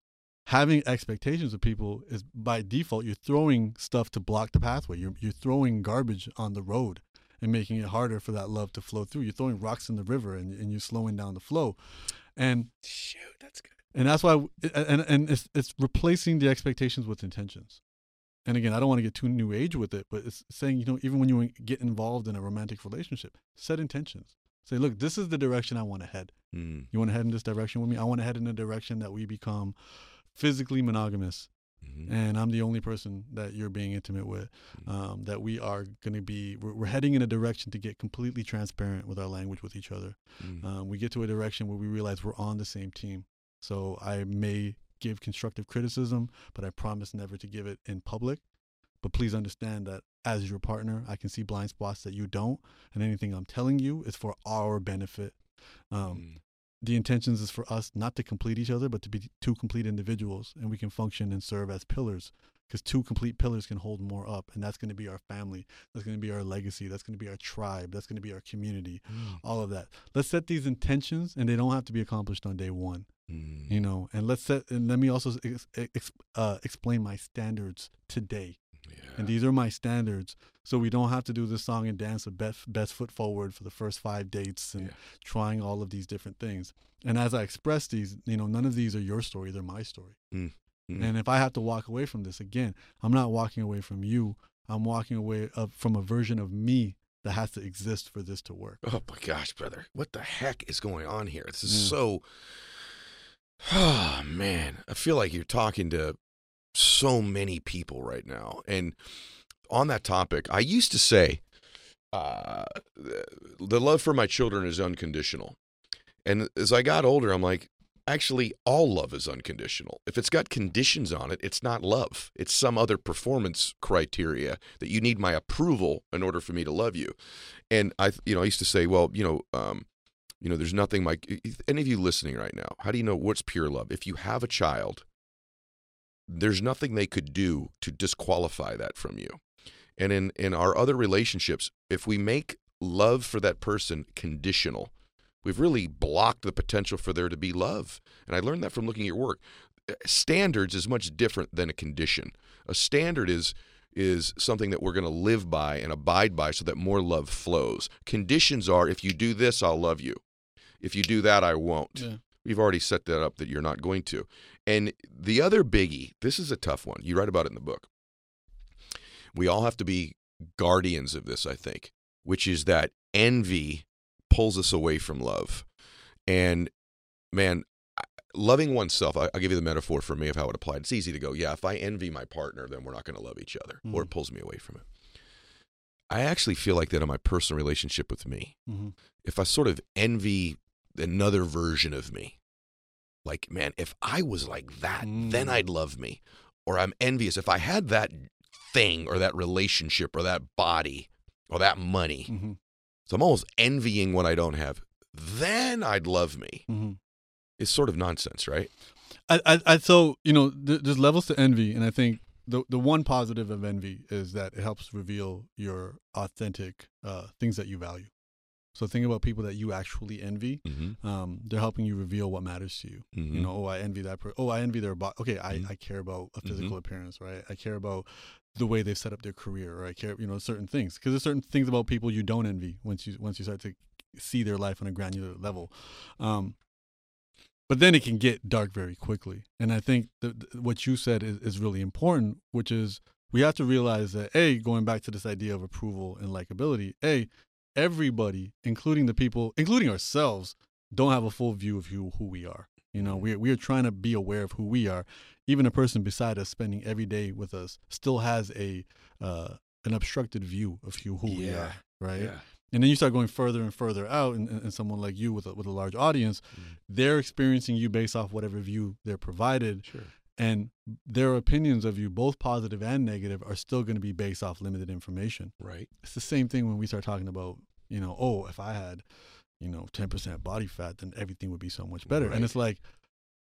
having expectations of people is by default you're throwing stuff to block the pathway. You're you're throwing garbage on the road and making it harder for that love to flow through. You're throwing rocks in the river and, and you're slowing down the flow, and Shoot, that's good. And that's why and and it's it's replacing the expectations with intentions and again i don't want to get too new age with it but it's saying you know even when you get involved in a romantic relationship set intentions say look this is the direction i want to head Mm. you want to head in this direction with me i want to head in a direction that we become physically monogamous Mhm. and i'm the only person that you're being intimate with um, that we are going to be we're, we're heading in a direction to get completely transparent with our language with each other Mm. um, we get to a direction where we realize we're on the same team. So I may give constructive criticism, but I promise never to give it in public. But please understand that as your partner, I can see blind spots that you don't, and anything I'm telling you is for our benefit. Um, Mm. the intentions is for us not to complete each other, but to be two complete individuals, and we can function and serve as pillars. Because two complete pillars can hold more up, and that's going to be our family. That's going to be our legacy. That's going to be our tribe. That's going to be our community Mm. all of that. Let's set these intentions, and they don't have to be accomplished on day one, Mm. you know. And let's set and let me also ex, ex, uh, explain my standards today. Yeah. And these are my standards, so we don't have to do this song and dance of best best foot forward for the first five dates and Yeah. trying all of these different things. And as I express these, you know, none of these are your story; they're my story. Mm. Mm. And if I have to walk away from this again, I'm not walking away from you. I'm walking away of, from a version of me that has to exist for this to work. Oh my gosh, brother. What the heck is going on here? This is Yeah. so Oh man. I feel like you're talking to so many people right now. And on that topic, I used to say uh, the love for my children is unconditional. And as I got older, I'm like, actually, all love is unconditional. If it's got conditions on it, it's not love. It's some other performance criteria that you need my approval in order for me to love you. And I, you know, I used to say, well, you know, um, you know, there's nothing like any of you listening right now. How do you know what's pure love? If you have a child, there's nothing they could do to disqualify that from you. And in in our other relationships, if we make love for that person conditional, we've really blocked the potential for there to be love. And I learned that from looking at your work. Eh, standards is much different than a condition. A standard is is something that we're going to live by and abide by so that more love flows. Conditions are if you do this, I'll love you. If you do that, I won't. Yeah. We've already set that up that you're not going to. And the other biggie, this is a tough one. You write about it in the book. We all have to be guardians of this, I think, which is that envy pulls us away from love. And man, loving oneself, I'll give you the metaphor for me of how it applied. It's easy to go, yeah, if I envy my partner, then we're not going to love each other, or it pulls me away from it. I actually feel like that in my personal relationship with me hmm if I sort of envy another version of me, like, man, if I was like that, then Mm. I'd love me. Or I'm envious if I had that thing or that relationship or that body or that money. hmm So I'm almost envying what I don't have. Then I'd love me. hmm It's sort of nonsense, right? I, I, I, so you know, th- there's levels to envy, and I think the the one positive of envy is that it helps reveal your authentic uh, things that you value. So think about people that you actually envy. Mm-hmm. Um, they're helping you reveal what matters to you. You know, oh, I envy that person. Oh, I envy their body. Okay, I, Mhm. I care about a Mhm. physical appearance, right? I care about the way they've set up their career, or I care, you know, certain things. Because there's certain things about people you don't envy once you once you start to see their life on a granular level. Um, but then it can get dark very quickly. And I think the, the- what you said is, is really important, which is we have to realize that a going back to this idea of approval and likability. A everybody, including the people, including ourselves, don't have a full view of who who we are. You know, we we are trying to be aware of who we are. Even a person beside us, spending every day with us, still has a uh, an obstructed view of who who we are, right? Yeah. and then you start going further and further out, and, and someone like you with a, with a large audience, they're experiencing you based off whatever view they're provided, Sure. And their opinions of you, both positive and negative, are still going to be based off limited information. Right. It's the same thing when we start talking about, you know, oh, if I had, you know, ten percent body fat, then everything would be so much better. Right. And it's like,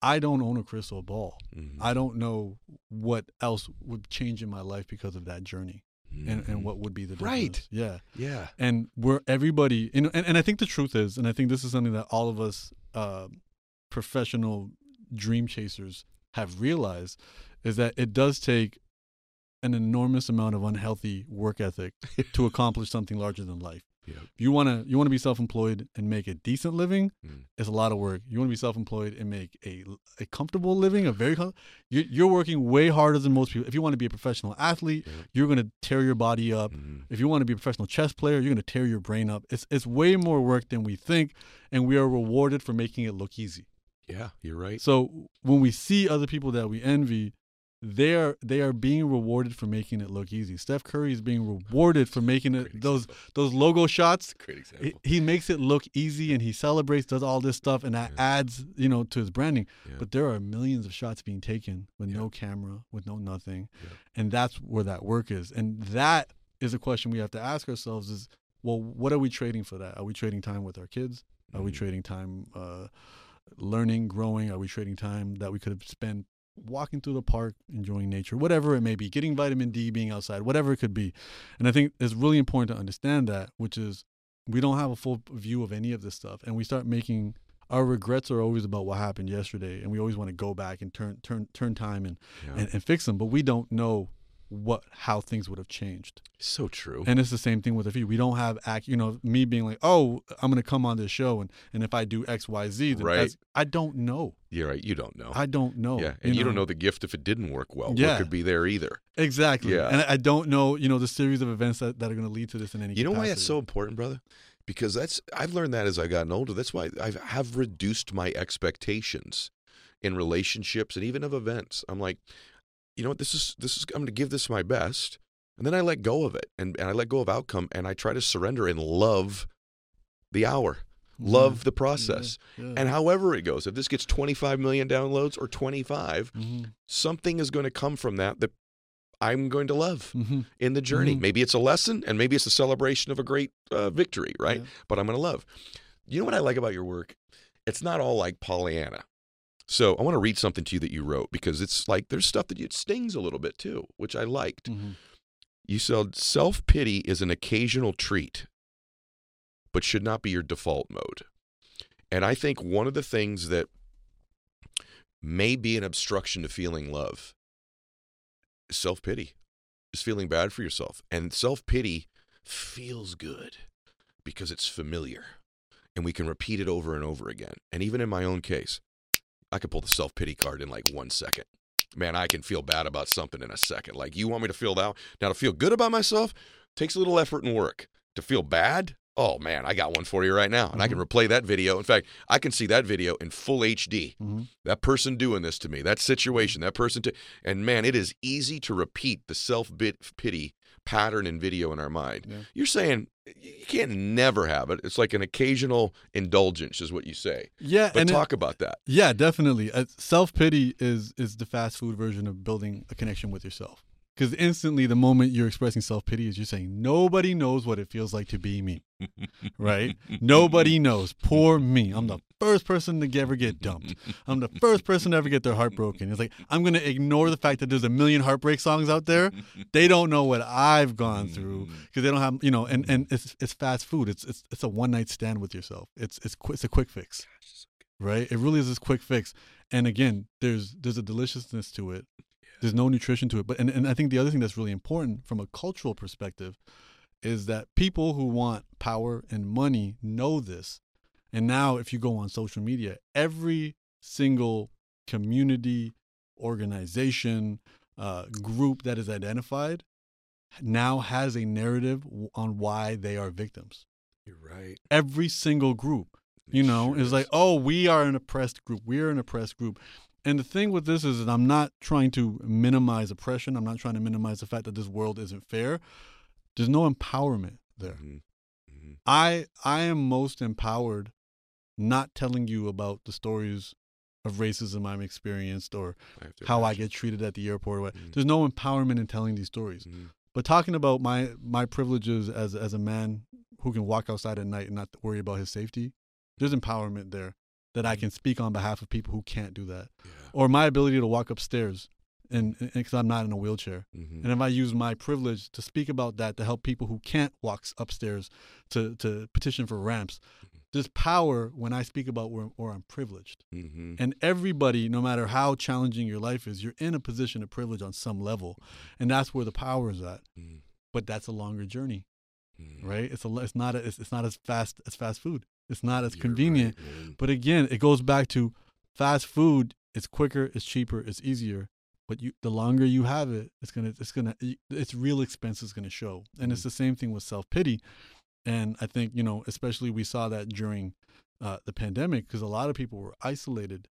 I don't own a crystal ball. Mhm. I don't know what else would change in my life because of that journey, and Mhm. and what would be the Right. Yeah Yeah. and we're everybody you know and, and i think the truth is and i think this is something that all of us uh, professional dream chasers have realized is that it does take an enormous amount of unhealthy work ethic to accomplish something larger than life Yep. you want to you want to be self-employed and make a decent living Mm. it's a lot of work you want to be self-employed and make a, a comfortable living a very com- you, you're working way harder than most people if you want to be a professional athlete Yep. you're going to tear your body up Mhm. if you want to be a professional chess player, you're going to tear your brain up. It's it's way more work than we think, and we are rewarded for making it look easy. Yeah. You're right. So when we see other people that we envy, they are they are being rewarded for making it look easy. Steph Curry is being rewarded for making it those those logo shots. Great He, example. he makes it look easy and he celebrates, does all this stuff, and that Yeah. adds you know to his branding. Yeah. But there are millions of shots being taken with Yeah. no camera, with no nothing, and that's where that work is. And that is a question we have to ask ourselves: is well, what are we trading for that? Are we trading time with our kids? Are we Mhm. trading time uh, learning, growing? Are we trading time that we could have spent walking through the park, enjoying nature, whatever it may be, getting vitamin D, being outside, whatever it could be? And I think it's really important to understand that, which is we don't have a full view of any of this stuff, and we start making our regrets are always about what happened yesterday, and we always want to go back and turn turn turn time and, Yeah. and, and fix them, but we don't know what how things would have changed. so true. And it's the same thing with a few. We don't have act, you know, me being like, oh, I'm gonna come on this show, and and if I do X, Y, Z, then Right. I don't know. You're right. You don't know. I don't know. yeah. And you, don't know the gift if it didn't work well. Yeah. What could be there either. exactly. Yeah. And I don't know, you know, the series of events that, that are going to lead to this in any. You know why that's so important, brother? Because that's I've learned that as I've gotten older. That's why I have reduced my expectations in relationships and even of events. I'm like, you know what, this is this is I'm gonna give this my best. And then I let go of it and, and I let go of outcome and I try to surrender and love the hour. Love the process. Yeah, yeah. And however it goes, if this gets 25 million downloads or 25, Mhm, something is going to come from that that I'm going to love mhm. in the journey. Mhm. Maybe it's a lesson and maybe it's a celebration of a great uh, victory, right? Yeah. But I'm going to love. You know what I like about your work? It's not all like Pollyanna. So I want to read something to you that you wrote because it's like there's stuff that it stings a little bit too, which I liked. Mhm. You said self pity is an occasional treat, but should not be your default mode. And I think one of the things that may be an obstruction to feeling love is self pity, is feeling bad for yourself. And self pity feels good because it's familiar and we can repeat it over and over again. And even in my own case, I could pull the self pity card in like one second. Man, I can feel bad about something in a second. Like, you want me to feel that? Now, to feel good about myself takes a little effort and work. To feel bad, oh man, I got one for you right now. And I can replay that video. In fact, I can see that video in full HD. Mhm. That person doing this to me, that situation, that person to, and man, it is easy to repeat the self pity pattern and video in our mind. Yeah. You're saying you can't never have it. It's like an occasional indulgence, is what you say. Yeah, But and it- talk about that. Yeah, definitely. Uh, Self pity is is the fast food version of building a connection with yourself. Because instantly, the moment you're expressing self pity, is you're saying nobody knows what it feels like to be me, right? nobody knows. Poor me. I'm the first person to ever get dumped. I'm the first person to ever get their heart broken. It's like I'm gonna ignore the fact that there's a million heartbreak songs out there. They don't know what I've gone through because they don't have, you know. And and it's it's fast food. It's it's it's a one night stand with yourself. It's it's qu- it's a quick fix right? It really is this quick fix. And again, there's there's a deliciousness to it. There's no nutrition to it. But and, and I think the other thing that's really important from a cultural perspective is that people who want power and money know this. And now if you go on social media, every single community, organization, uh, group that is identified now has a narrative on why they are victims. You're right. Every single group you know Sure is like oh we are an oppressed group we're an oppressed group and the thing with this is that i'm not trying to minimize oppression i'm not trying to minimize the fact that this world isn't fair there's no empowerment there Mhm. Mhm. Mhm. I I am most empowered not telling you about the stories of racism I've experienced or I how I get treated at the airport. or what. Mhm. There's no empowerment in telling these stories. Mhm. But talking about my my privileges as as a man who can walk outside at night and not worry about his safety, there's empowerment there that I can speak on behalf of people who can't do that, Yeah. or my ability to walk upstairs, and because I'm not in a wheelchair, Mhm. and if I use my privilege to speak about that to help people who can't walk upstairs to to petition for ramps, there's power when I speak about where, where I'm privileged. Mhm. And everybody, no matter how challenging your life is, you're in a position of privilege on some level, and that's where the power is at. Mhm. But that's a longer journey, Mhm. right? It's a it's not a, it's, it's not as fast as fast food. It's not as You're convenient. right. But again, it goes back to fast food. It's quicker, it's cheaper, it's easier. But you, the longer you have it, it's gonna, it's gonna, its real expense is gonna show. And it's Mhm. the same thing with self pity. And I think you know, especially we saw that during uh, the pandemic because a lot of people were isolated,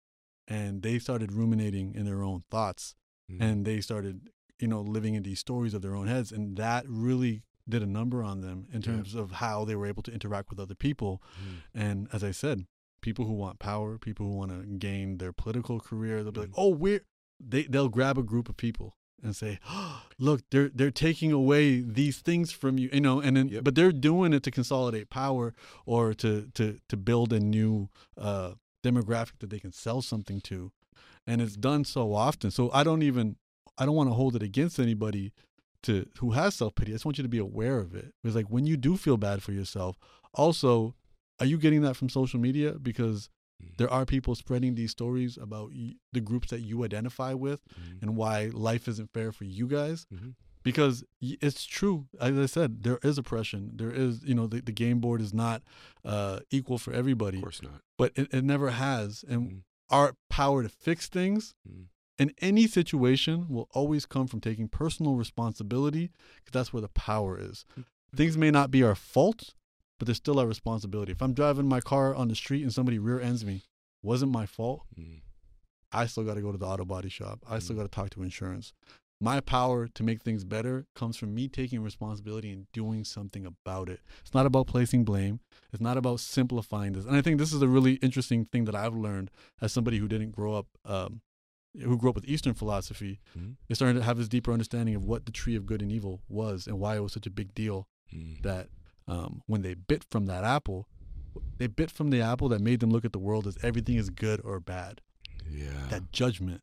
and they started ruminating in their own thoughts, Mhm. and they started, you know, living in these stories of their own heads, and that really did a number on them in Yeah. terms of how they were able to interact with other people. Mhm. And as I said, people who want power, people who want to gain their political career, they'll be like, Mhm. "Oh, we're," they they'll grab a group of people and say, oh, "Look, they're they're taking away these things from you," you know, and then Yep. but they're doing it to consolidate power or to to to build a new uh, demographic that they can sell something to, and it's done so often. So I don't even I don't want to hold it against anybody to who has self pity. I just want you to be aware of it. Because like when you do feel bad for yourself, also, are you getting that from social media? Because Mhm. there are people spreading these stories about y- the groups that you identify with Mhm. and why life isn't fair for you guys. Mhm. Because it's true, as I said, there is oppression. There is, you know, the, the game board is not uh, equal for everybody, Of course not. but it, it never has. And Mhm. our power to fix things In any situation will always come from taking personal responsibility because that's where the power is. Things may not be our fault, but they're still our responsibility. If I'm driving my car on the street and somebody rear ends me, wasn't my fault. Mhm. I still got to go to the auto body shop. I still Mhm. got to talk to insurance. My power to make things better comes from me taking responsibility and doing something about it. It's not about placing blame. It's not about simplifying this. And I think this is a really interesting thing that I've learned as somebody who didn't grow up, um, who grew up with Eastern philosophy. Mhm. Is starting to have this deeper understanding of what the tree of good and evil was and why it was such a big deal Mhm. that um, when they bit from that apple, they bit from the apple that made them look at the world as everything is good or bad Yeah. that judgment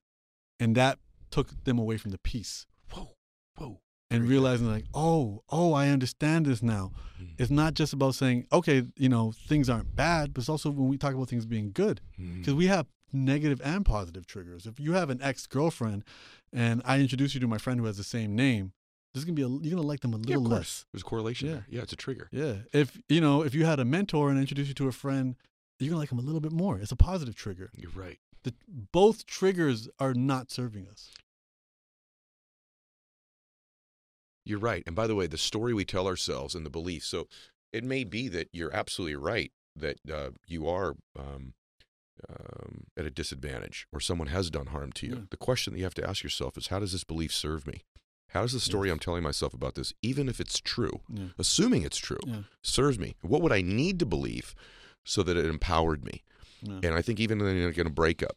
and that took them away from the peace whoa. Whoa. and realizing like oh oh i understand this now Mhm. it's not just about saying okay you know things aren't bad but it's also when we talk about things being good because we have negative and positive triggers if you have an ex-girlfriend and i introduce you to my friend who has the same name there's gonna be a you're gonna like them a Yeah, little of less There's a correlation Yeah. there. Yeah, it's a trigger. yeah if you know if you had a mentor and I introduce you to a friend you're gonna like them a little bit more it's a positive trigger You're right. the, both triggers are not serving us You're right. And by the way, the story we tell ourselves and the belief. So it may be that you're absolutely right that uh, you are um, um, at a disadvantage or someone has done harm to you. Yeah. The question that you have to ask yourself is how does this belief serve me? How does the story Yes. I'm telling myself about this, even if it's true, yeah assuming it's true, yeah serves me? What would I need to believe so that it empowered me? And I think even in a, in a breakup,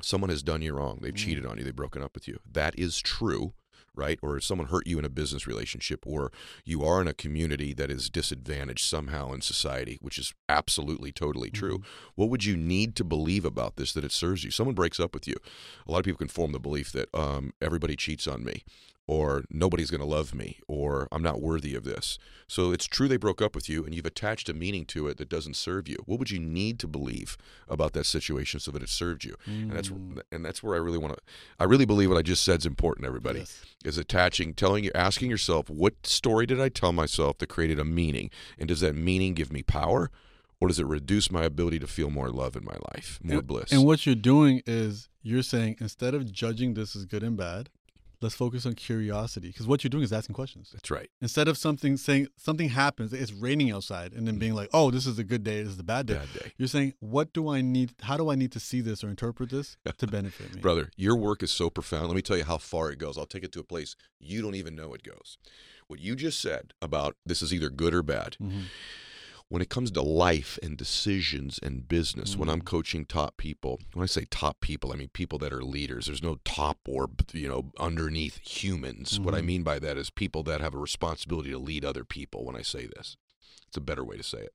someone has done you wrong. They've Mm. cheated on you. They've broken up with you. That is true, right? Or if someone hurt you in a business relationship, or you are in a community that is disadvantaged somehow in society, which is absolutely, totally true. Mhm. What would you need to believe about this that it serves you? Someone breaks up with you. A lot of people can form the belief that um, everybody cheats on me. Or nobody's going to love me, or I'm not worthy of this. So it's true they broke up with you, and you've attached a meaning to it that doesn't serve you. What would you need to believe about that situation so that it served you? And that's Mm. and that's where I really want to. I really believe what I just said is important. Everybody Yes. is attaching, telling you, asking yourself, what story did I tell myself that created a meaning, and does that meaning give me power, or does it reduce my ability to feel more love in my life, more and, bliss? And what you're doing is you're saying instead of judging this as good and bad, let's focus on curiosity because what you're doing is asking questions. that's right. Instead of something saying something happens, it's raining outside, and then being like, "Oh, this is a good day. This is a bad day." Bad day. You're saying, "What do I need? How do I need to see this or interpret this to benefit me?" Brother, your work is so profound. Let me tell you how far it goes. I'll take it to a place you don't even know it goes. What you just said about this is either good or bad. Mhm. When it comes to life and decisions and business, when I'm Mm. coaching top people, when I say top people, I mean people that are leaders. There's no top or you know underneath humans. What I Mhm. mean by that is people that have a responsibility to lead other people. When I say this, it's a better way to say it.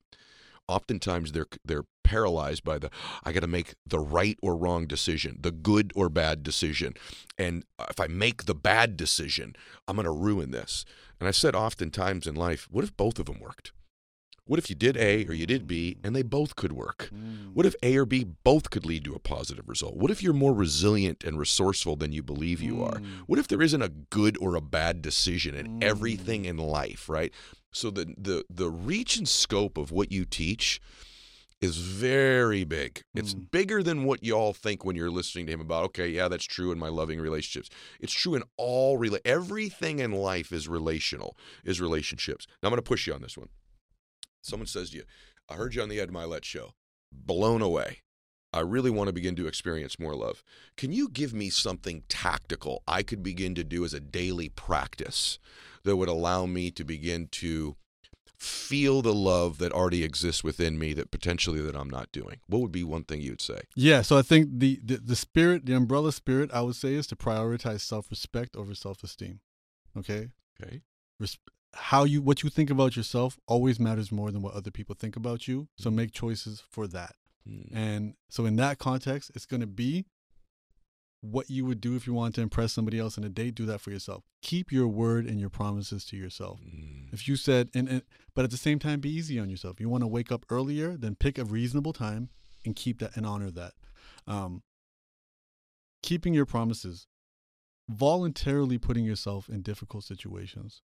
Oftentimes they're they're paralyzed by the I got to make the right or wrong decision, the good or bad decision, and if I make the bad decision, I'm going to ruin this. And I said oftentimes in life, what if both of them worked? What if you did A or you did B and they both could work? What if A or B both could lead to a positive result? What if you're more resilient and resourceful than you believe you are? Mm. What if there isn't a good or a bad decision in Mm. everything in life, right? So the the the reach and scope of what you teach is very big. It's Mm. bigger than what y'all think when you're listening to him about, okay, yeah, that's true in my loving relationships. It's true in all rela- everything in life is relational, is relationships. Now I'm going to push you on this one. Someone says to you, I heard you on the Ed Mylett show. Blown away. I really want to begin to experience more love. Can you give me something tactical I could begin to do as a daily practice that would allow me to begin to feel the love that already exists within me that potentially that I'm not doing? What would be one thing you'd say? Yeah, so I think the, the the spirit, the umbrella spirit, I would say, is to prioritize self respect over self esteem. Okay, Okay. Res- how you what you think about yourself always matters more than what other people think about you. So make choices for that. Mm. And so in that context, it's going to be what you would do if you wanted to impress somebody else in a date. Do that for yourself. Keep your word and your promises to yourself. Mm. If you said, and, and but at the same time, be easy on yourself. You want to wake up earlier, then pick a reasonable time and keep that and honor that. Um, keeping your promises, voluntarily putting yourself in difficult situations.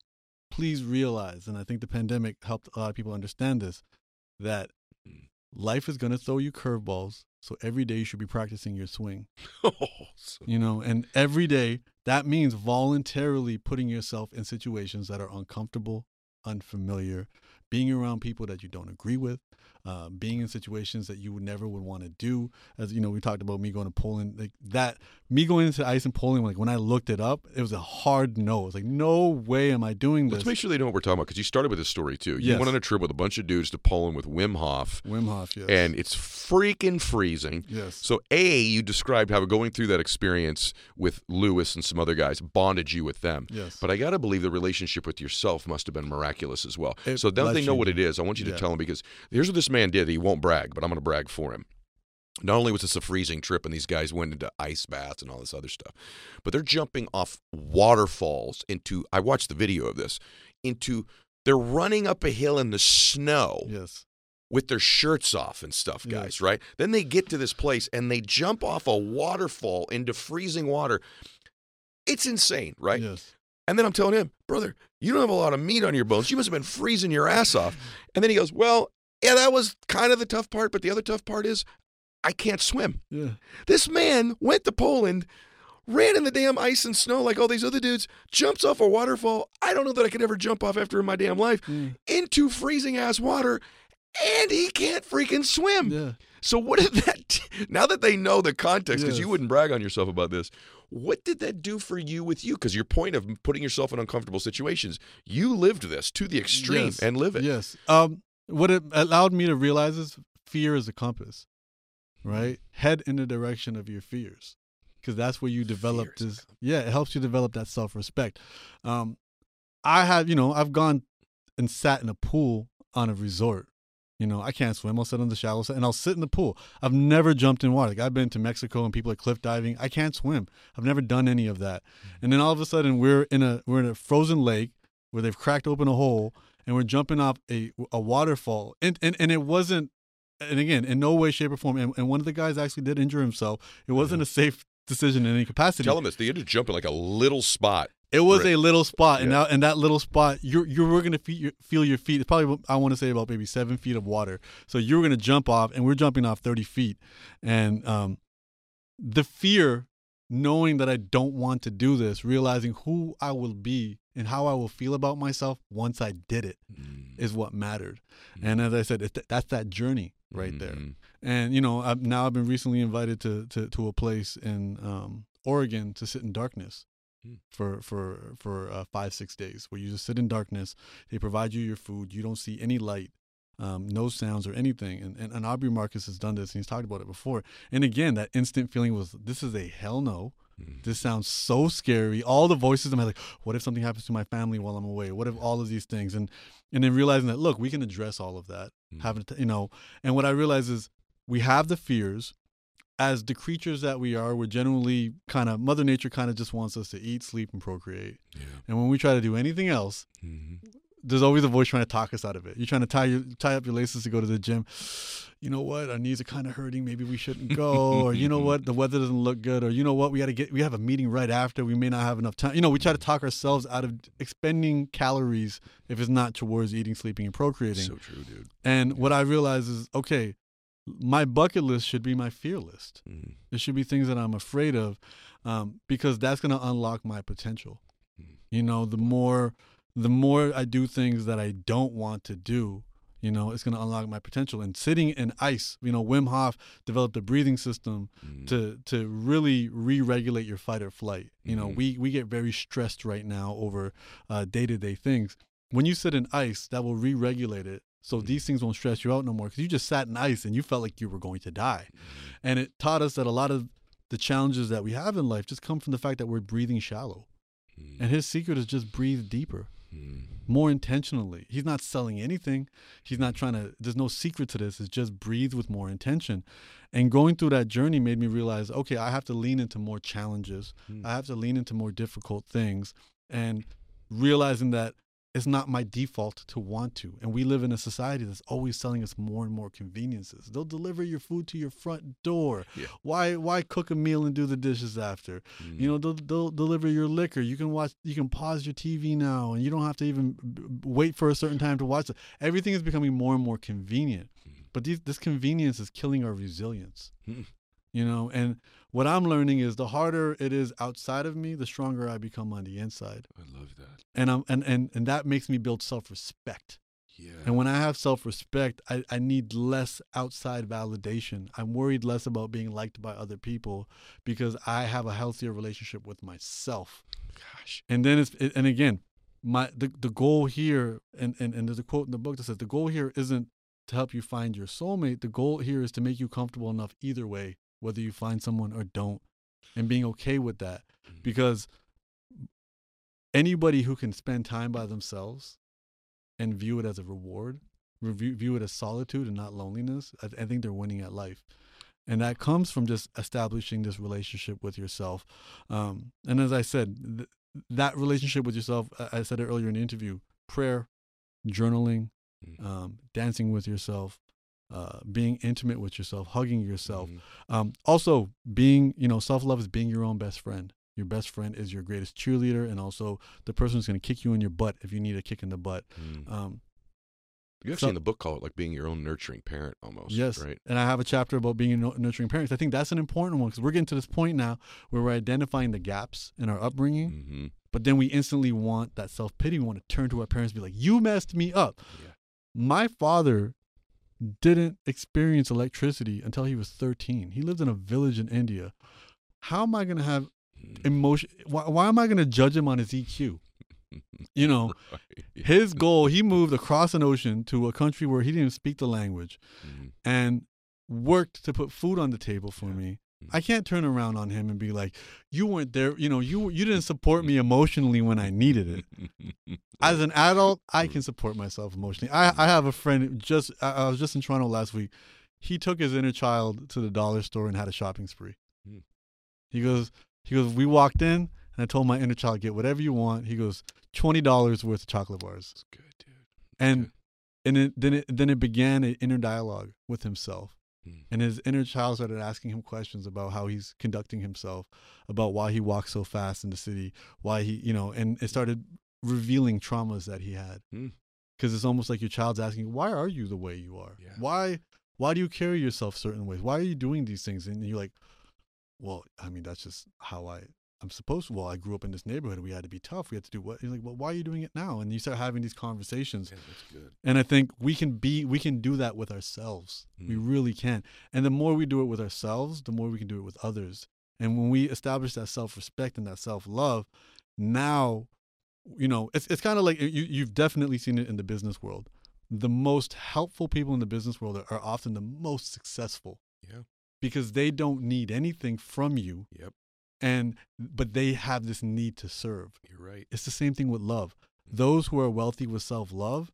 Please realize, and I think the pandemic helped a lot of people understand this, that Mm. life is going to throw you curveballs. So every day you should be practicing your swing Oh, you know and every day that means voluntarily putting yourself in situations that are uncomfortable unfamiliar being around people that you don't agree with uh, being in situations that you would never would want to do as you know we talked about me going to poland like that me going into ice in poland like when i looked it up it was a hard no it was like no way am i doing this Let's make sure they know what we're talking about because you started with this story too. You Yes. went on a trip with a bunch of dudes to Poland with Wim Hof, wim hof yes and it's freaking freezing. yes So, A, you described how going through that experience with Lewis and some other guys bonded you with them. yes But I got to believe the relationship with yourself must have been miraculous as well. It so they know what it is, I want you to Yeah. tell him because here's what this man did. He won't brag, but I'm going to brag for him. Not only was this a freezing trip and these guys went into ice baths and all this other stuff, but they're jumping off waterfalls into, I watched the video of this, into, they're running up a hill in the snow yes with their shirts off and stuff, guys, right? Then they get to this place and they jump off a waterfall into freezing water. It's insane, right? yes And then I'm telling him, brother, you don't have a lot of meat on your bones. You must have been freezing your ass off. And then he goes, well, yeah, that was kind of the tough part, but the other tough part is I can't swim. yeah This man went to Poland, ran in the damn ice and snow like all these other dudes, jumps off a waterfall. I don't know that I could ever jump off after in my damn life yeah into freezing ass water, and he can't freaking swim. yeah So what did that? Now that they know the context, because you wouldn't brag on yourself about this, what did that do for you with you? Because your point of putting yourself in uncomfortable situations, you lived this to the extreme Yes. and live it. Yes. Um, what it allowed me to realize is fear is a compass, right? Head in the direction of your fears, because that's where you develop Fear is this. Yeah, it helps you develop that self respect. Um, I have, you know, I've gone and sat in a pool on a resort. You know, I can't swim. I'll sit on the shallow side and I'll sit in the pool. I've never jumped in water. Like I've been to Mexico and people are cliff diving. I can't swim. I've never done any of that. Mm-hmm. And then all of a sudden we're in a we're in a frozen lake where they've cracked open a hole and we're jumping off a a waterfall. And and, and it wasn't and again, in no way, shape, or form. And, and one of the guys actually did injure himself. It wasn't mm-hmm. a safe decision in any capacity. Tell him this. They had to jump in like a little spot. It was Right. a little spot, and Yeah. now in that little spot, you're you were gonna feel your, feel your feet. It's probably I want to say about maybe seven feet of water. So you were gonna jump off, and we're jumping off thirty feet, and um, the fear, knowing that I don't want to do this, realizing who I will be and how I will feel about myself once I did it, is what mattered. And as I said, it, that's that journey right there. Mhm. And you know, I've, now I've been recently invited to to, to a place in um, Oregon to sit in darkness. For for for uh, five six days, where you just sit in darkness. They provide you your food. You don't see any light um, no sounds or anything. And, and and Aubrey Marcus has done this, and he's talked about it before. And again, that instant feeling was, this is a hell no. Mm. This sounds so scary. All the voices in my like, what if something happens to my family while I'm away? What if all of these things? And and then realizing that look, we can address all of that. Mm. Having to, you know, and what I realize is we have the fears. As the creatures that we are, we're generally kind of Mother Nature kind of just wants us to eat, sleep, and procreate. Yeah. And when we try to do anything else, Mhm. there's always a voice trying to talk us out of it. You're trying to tie your tie up your laces to go to the gym. You know what? Our knees are kind of hurting. Maybe we shouldn't go. or you know what? The weather doesn't look good. Or you know what? We got to get. We have a meeting right after. We may not have enough time. You know, we try to talk ourselves out of expending calories if it's not towards eating, sleeping, and procreating. So true, dude. and what I realize is, okay, my bucket list should be my fear list. Mm. It should be things that I'm afraid of, um, because that's going to unlock my potential. Mm. You know, the more the more I do things that I don't want to do, you know, it's going to unlock my potential. And sitting in ice, you know, Wim Hof developed a breathing system Mm. to to really re-regulate your fight or flight. You know, we we get very stressed right now over day to day things. When you sit in ice, that will re-regulate it. So Mhm. these things won't stress you out no more because you just sat in ice and you felt like you were going to die. And it taught us that a lot of the challenges that we have in life just come from the fact that we're breathing shallow. Mm. And his secret is just breathe deeper, Mm. more intentionally. He's not selling anything. He's not trying to, there's no secret to this. It's just breathe with more intention. And going through that journey made me realize okay, I have to lean into more challenges. Mm. I have to lean into more difficult things. And realizing that it's not my default to want to. And we live in a society that's always selling us more and more conveniences. They'll deliver your food to your front door. Yeah. Why why cook a meal and do the dishes after? Mm. You know, they'll, they'll deliver your liquor. You can watch. You can pause your TV now, and you don't have to even wait for a certain time to watch it. Everything is becoming more and more convenient. Mhm. But these, this convenience is killing our resilience. Hmm. You know, and what I'm learning is the harder it is outside of me, the stronger I become on the inside, I love that. and I'm and and and that makes me build self respect. Yeah. And when I have self respect, I, I need less outside validation. I'm worried less about being liked by other people because I have a healthier relationship with myself. Gosh. And then it's it, and again, my the, the goal here and, and and there's a quote in the book that says the goal here isn't to help you find your soulmate. The goal here is to make you comfortable enough either way, whether you find someone or don't, and being okay with that. Mm. Because anybody who can spend time by themselves and view it as a reward, review, view it as solitude and not loneliness, I, I think they're winning at life. And that comes from just establishing this relationship with yourself. Um, and as I said, th- that relationship with yourself, I I said it earlier in the interview prayer, journaling, Mm. um, dancing with yourself, uh, being intimate with yourself, hugging yourself. Mhm. Um, also, being, you know, self love is being your own best friend. Your best friend is your greatest cheerleader and also the person who's going to kick you in your butt if you need a kick in the butt. Mm. Um, You actually so- in the book call it like being your own nurturing parent almost. yes. Right. And I have a chapter about being a nurturing parent. I think that's an important one because we're getting to this point now where we're identifying the gaps in our upbringing, Mm-hmm. but then we instantly want that self pity. We want to turn to our parents and be like, you messed me up. Yeah. My father didn't experience electricity until he was 13. He lived in a village in India. How am I going to have Mm. emotion? Why, why am I going to judge him on his EQ? You know, Right. his goal, he moved across an ocean to a country where he didn't speak the language Mhm. and worked to put food on the table for Yeah. me. I can't turn around on him and be like, "You weren't there. You know, you you didn't support me emotionally when I needed it." As an adult, I can support myself emotionally. I I have a friend just I, I was just in Toronto last week. He took his inner child to the dollar store and had a shopping spree. Hmm. He goes he goes. We walked in and I told my inner child, "Get whatever you want." He goes, 20 dollars worth of chocolate bars." That's good, dude. And Good. and it, then it then it began an inner dialogue with himself. Mm. And his inner child started asking him questions about how he's conducting himself, about why he walks so fast in the city, why he, you know, and it started revealing traumas that he had. Because it's almost like your child's asking, "Why are you the way you are? Yeah. Why, why do you carry yourself certain ways? Why are you doing these things?" And you're like, "Well, I mean, that's just how I." I'm supposed to. Well, I grew up in this neighborhood. We had to be tough. We had to do what? You're like, well, why are you doing it now? And you start having these conversations. Yeah, that's good. And I think we can be we can do that with ourselves. We Mm. really can. And the more we do it with ourselves, the more we can do it with others. And when we establish that self-respect and that self-love, now you know, it's it's kind of like you you've definitely seen it in the business world. the most helpful people in the business world are, are often the most successful Yeah. because they don't need anything from you Yep. And but they have this need to serve. You're right. it's the same thing with love. Those who are wealthy with self-love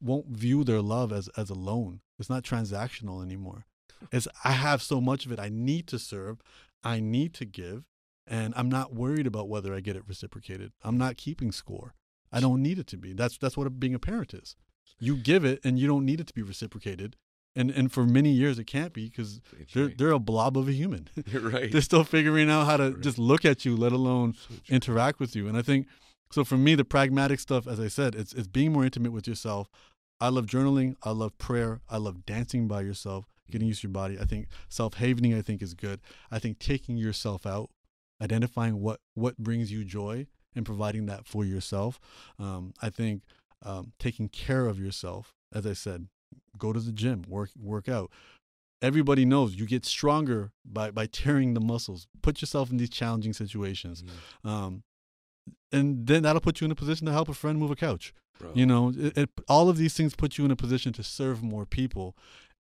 won't view their love as as a loan. It's not transactional anymore. It's i have so much of it. I need to serve. I need to give and i'm not worried about whether i get it reciprocated. I'm not keeping score. I don't need it to be. That's that's what being a parent is. You give it and you don't need it to be reciprocated and and for many years it can't be because they're right. they're a blob of a human You're right. they're still figuring out how to Right. just look at you, let alone So interact with you. And I think so for me, the pragmatic stuff, as I said, it's it's being more intimate with yourself. I love journaling. I love prayer. I love dancing by yourself, getting used to your body. I think self havening, I think, is good. I think taking yourself out, identifying what what brings you joy, and providing that for yourself. Um, I think um, taking care of yourself, as I said, go to the gym, work work out. Everybody knows you get stronger by by tearing the muscles. Put yourself in these challenging situations, Mhm. um, and then that'll put you in a position to help a friend move a couch. Bro. You know, it, it, all of these things put you in a position to serve more people,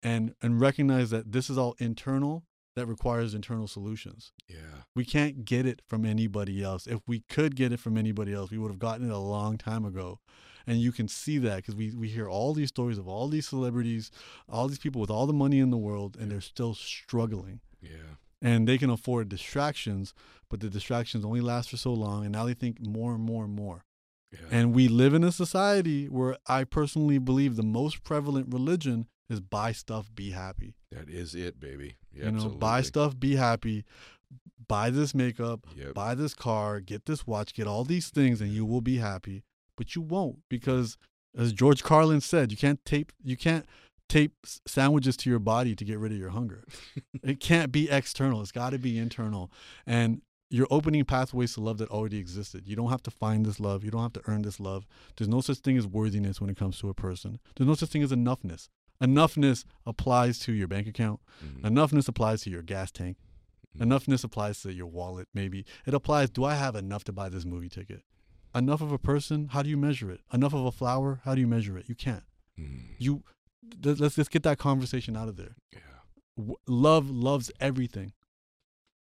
and and recognize that this is all internal. That requires internal solutions. Yeah. We can't get it from anybody else. If we could get it from anybody else, we would have gotten it a long time ago. And you can see that because we, we hear all these stories of all these celebrities, all these people with all the money in the world, and they're still struggling. Yeah. And they can afford distractions, but the distractions only last for so long. And now they think more and more and more. Yeah. And we live in a society where I personally believe the most prevalent religion is buy stuff, be happy. that is it, baby. Yeah, you know, buy stuff, be happy. Buy this makeup, Yep. buy this car, get this watch, get all these things, and you will be happy. But you won't because, as George Carlin said, you can't tape you can't tape sandwiches to your body to get rid of your hunger. it can't be external. It's got to be internal. And you're opening pathways to love that already existed. You don't have to find this love. You don't have to earn this love. There's no such thing as worthiness when it comes to a person. There's no such thing as enoughness. Enoughness applies to your bank account. Mhm. Enoughness applies to your gas tank. Mhm. Enoughness applies to your wallet, maybe. It applies, do I have enough to buy this movie ticket? Enough of a person, how do you measure it? Enough of a flower, how do you measure it? You can't. Mhm. You th- let's let's get that conversation out of there. Yeah. W- love loves everything.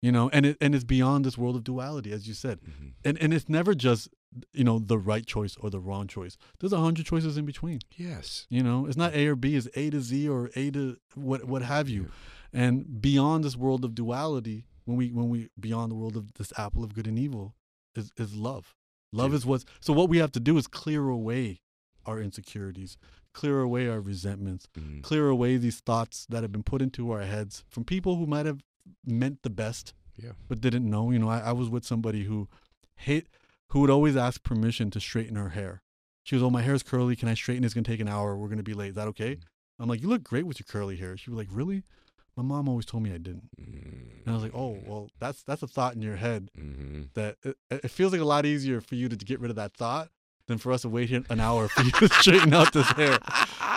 You know, and it and it's beyond this world of duality, as you said. Mhm. And and it's never just you know the right choice or the wrong choice. There's a hundred choices in between. Yes. You know, it's not A or B, it's A to Z or A to what what have you. And beyond this world of duality, when we when we beyond the world of this apple of good and evil, is is love. Love Dude. is what's so what we have to do is clear away our insecurities, clear away our resentments, Mhm. clear away these thoughts that have been put into our heads from people who might have meant the best Yeah. but didn't know. You know, I, I was with somebody who hate who would always ask permission to straighten her hair. She was, "Oh, my hair's curly. Can I straighten? It's gonna take an hour. We're gonna be late. Is that okay?" Mm. I'm like, "You look great with your curly hair." She was like, "Really?" My mom always told me I didn't, Mhm. and I was like, "Oh, well, that's that's a thought in your head Mhm. that it, it feels like a lot easier for you to get rid of that thought than for us to wait here an hour for you to straighten out this hair."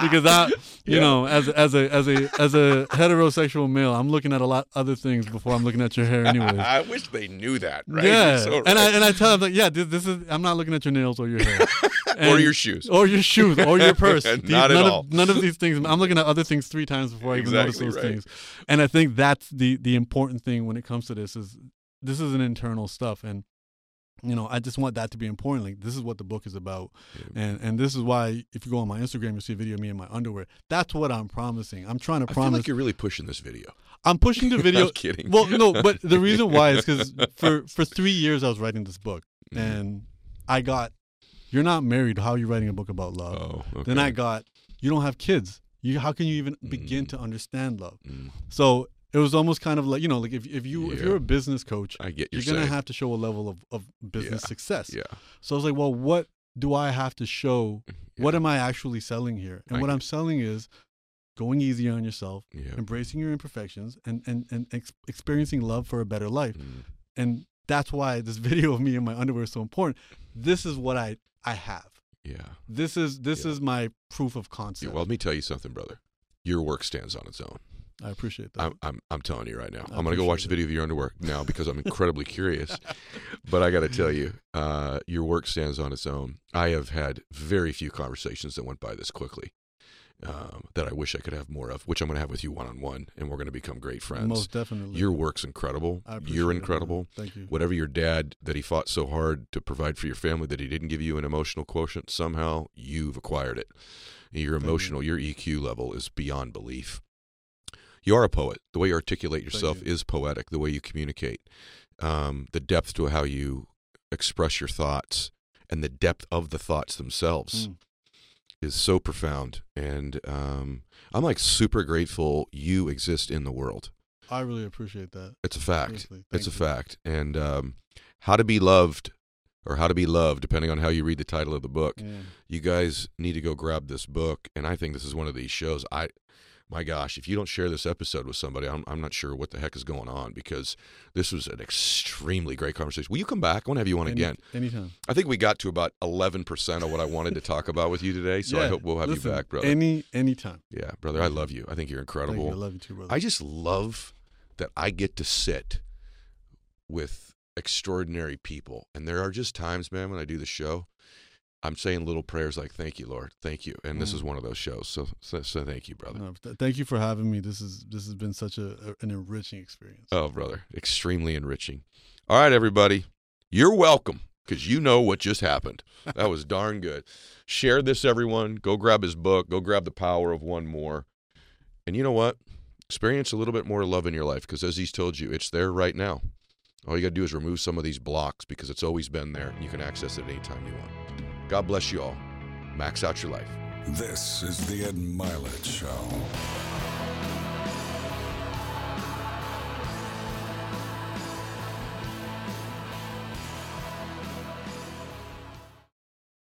Because that, you Yeah. know, as a, as a as a as a heterosexual male, I'm looking at a lot other things before I'm looking at your hair, anyway. I wish they knew that, right? Yeah, so and I and I tell them like, yeah, this, this is I'm not looking at your nails or your hair, or your shoes. or your shoes or your purse. Not These- at none all. Of, none of these things. I'm looking at other things three times before I even notice those right. things. And I think that's the the important thing when it comes to this is this is an internal stuff and. You know, I just want that to be important. Like, this is what the book is about, Yeah. and and this is why if you go on my Instagram, you see a video of me in my underwear. That's what I'm promising. I'm trying to I feel promise. like you're really pushing this video. I'm pushing the video. I'm kidding. Well, no, but the reason why is because for for three years I was writing this book, Mhm. and I got, you're not married. How are you writing a book about love? oh, okay. Then I got, you don't have kids. You how can you even begin Mm. to understand love? Mm, So it was almost kind of like you know, like if if you if you're a business coach, I get you're you're gonna have to show a level of of business Yeah. success. Yeah. So I was like, well, what do I have to show? What am I actually selling here? And I what get I'm selling is going easy on yourself, Yeah. embracing your imperfections, and and and ex- experiencing love for a better life. Mm, And that's why this video of me in my underwear is so important. This is what I I have. Yeah. This is this Yeah. is my proof of Yeah, concept. Well, let me tell you something, brother. Your work stands on its own. I appreciate that. I'm, I'm, I'm telling you right now. I I'm going to go watch the video of your underwear now because I'm incredibly curious. But I got to tell you, uh, your work stands on its own. I have had very few conversations that went by this quickly um, that I wish I could have more of, which I'm going to have with you one on one, and we're going to become great friends. Most definitely. Your work's incredible. I appreciate You're incredible. Thank you. Whatever your dad that he fought so hard to provide for your family that he didn't give you an emotional quotient, somehow you've acquired it. Your you. emotional, your EQ level is beyond belief. You are a poet. The way you articulate yourself you. is poetic. The way you communicate, um, the depth to how you express your thoughts, and the depth of the thoughts themselves Mm. is so profound. And um, I'm like super grateful you exist in the world. I really appreciate that. It's a fact. It's a you. fact. And um, how to be loved, or how to be loved, depending on how you read the title of the book. Yeah. You guys need to go grab this book. And I think this is one of these shows. I, my gosh, if you don't share this episode with somebody, I'm, I'm not sure what the heck is going on because this was an extremely great conversation. Will you come back? I want to have you on Any- again. Anytime. I think we got to about 11% of what I wanted to talk about with you today. So I hope we'll have listen, you back, brother. Any anytime. yeah, brother, I love you. I think you're incredible. you. I love you too, brother. I just love that I get to sit with extraordinary people. And there are just times, man, when I do the show, I'm saying little prayers like, thank you, Lord. Thank you. And this Mm. is one of those shows. So, so, so thank you, brother. No, th- thank you for having me. This is this has been such a, a- an enriching experience. Oh, brother. Extremely enriching. All right, everybody. You're welcome because you know what just happened. That was darn good. Share this, everyone. Go grab his book. Go grab The Power of One More. And you know what? Experience a little bit more love in your life because, as he's told you, it's there right now. All you got to do is remove some of these blocks because it's always been there and you can access it anytime you want. God bless you all. Max out your life. This is the Ed Mylett Show.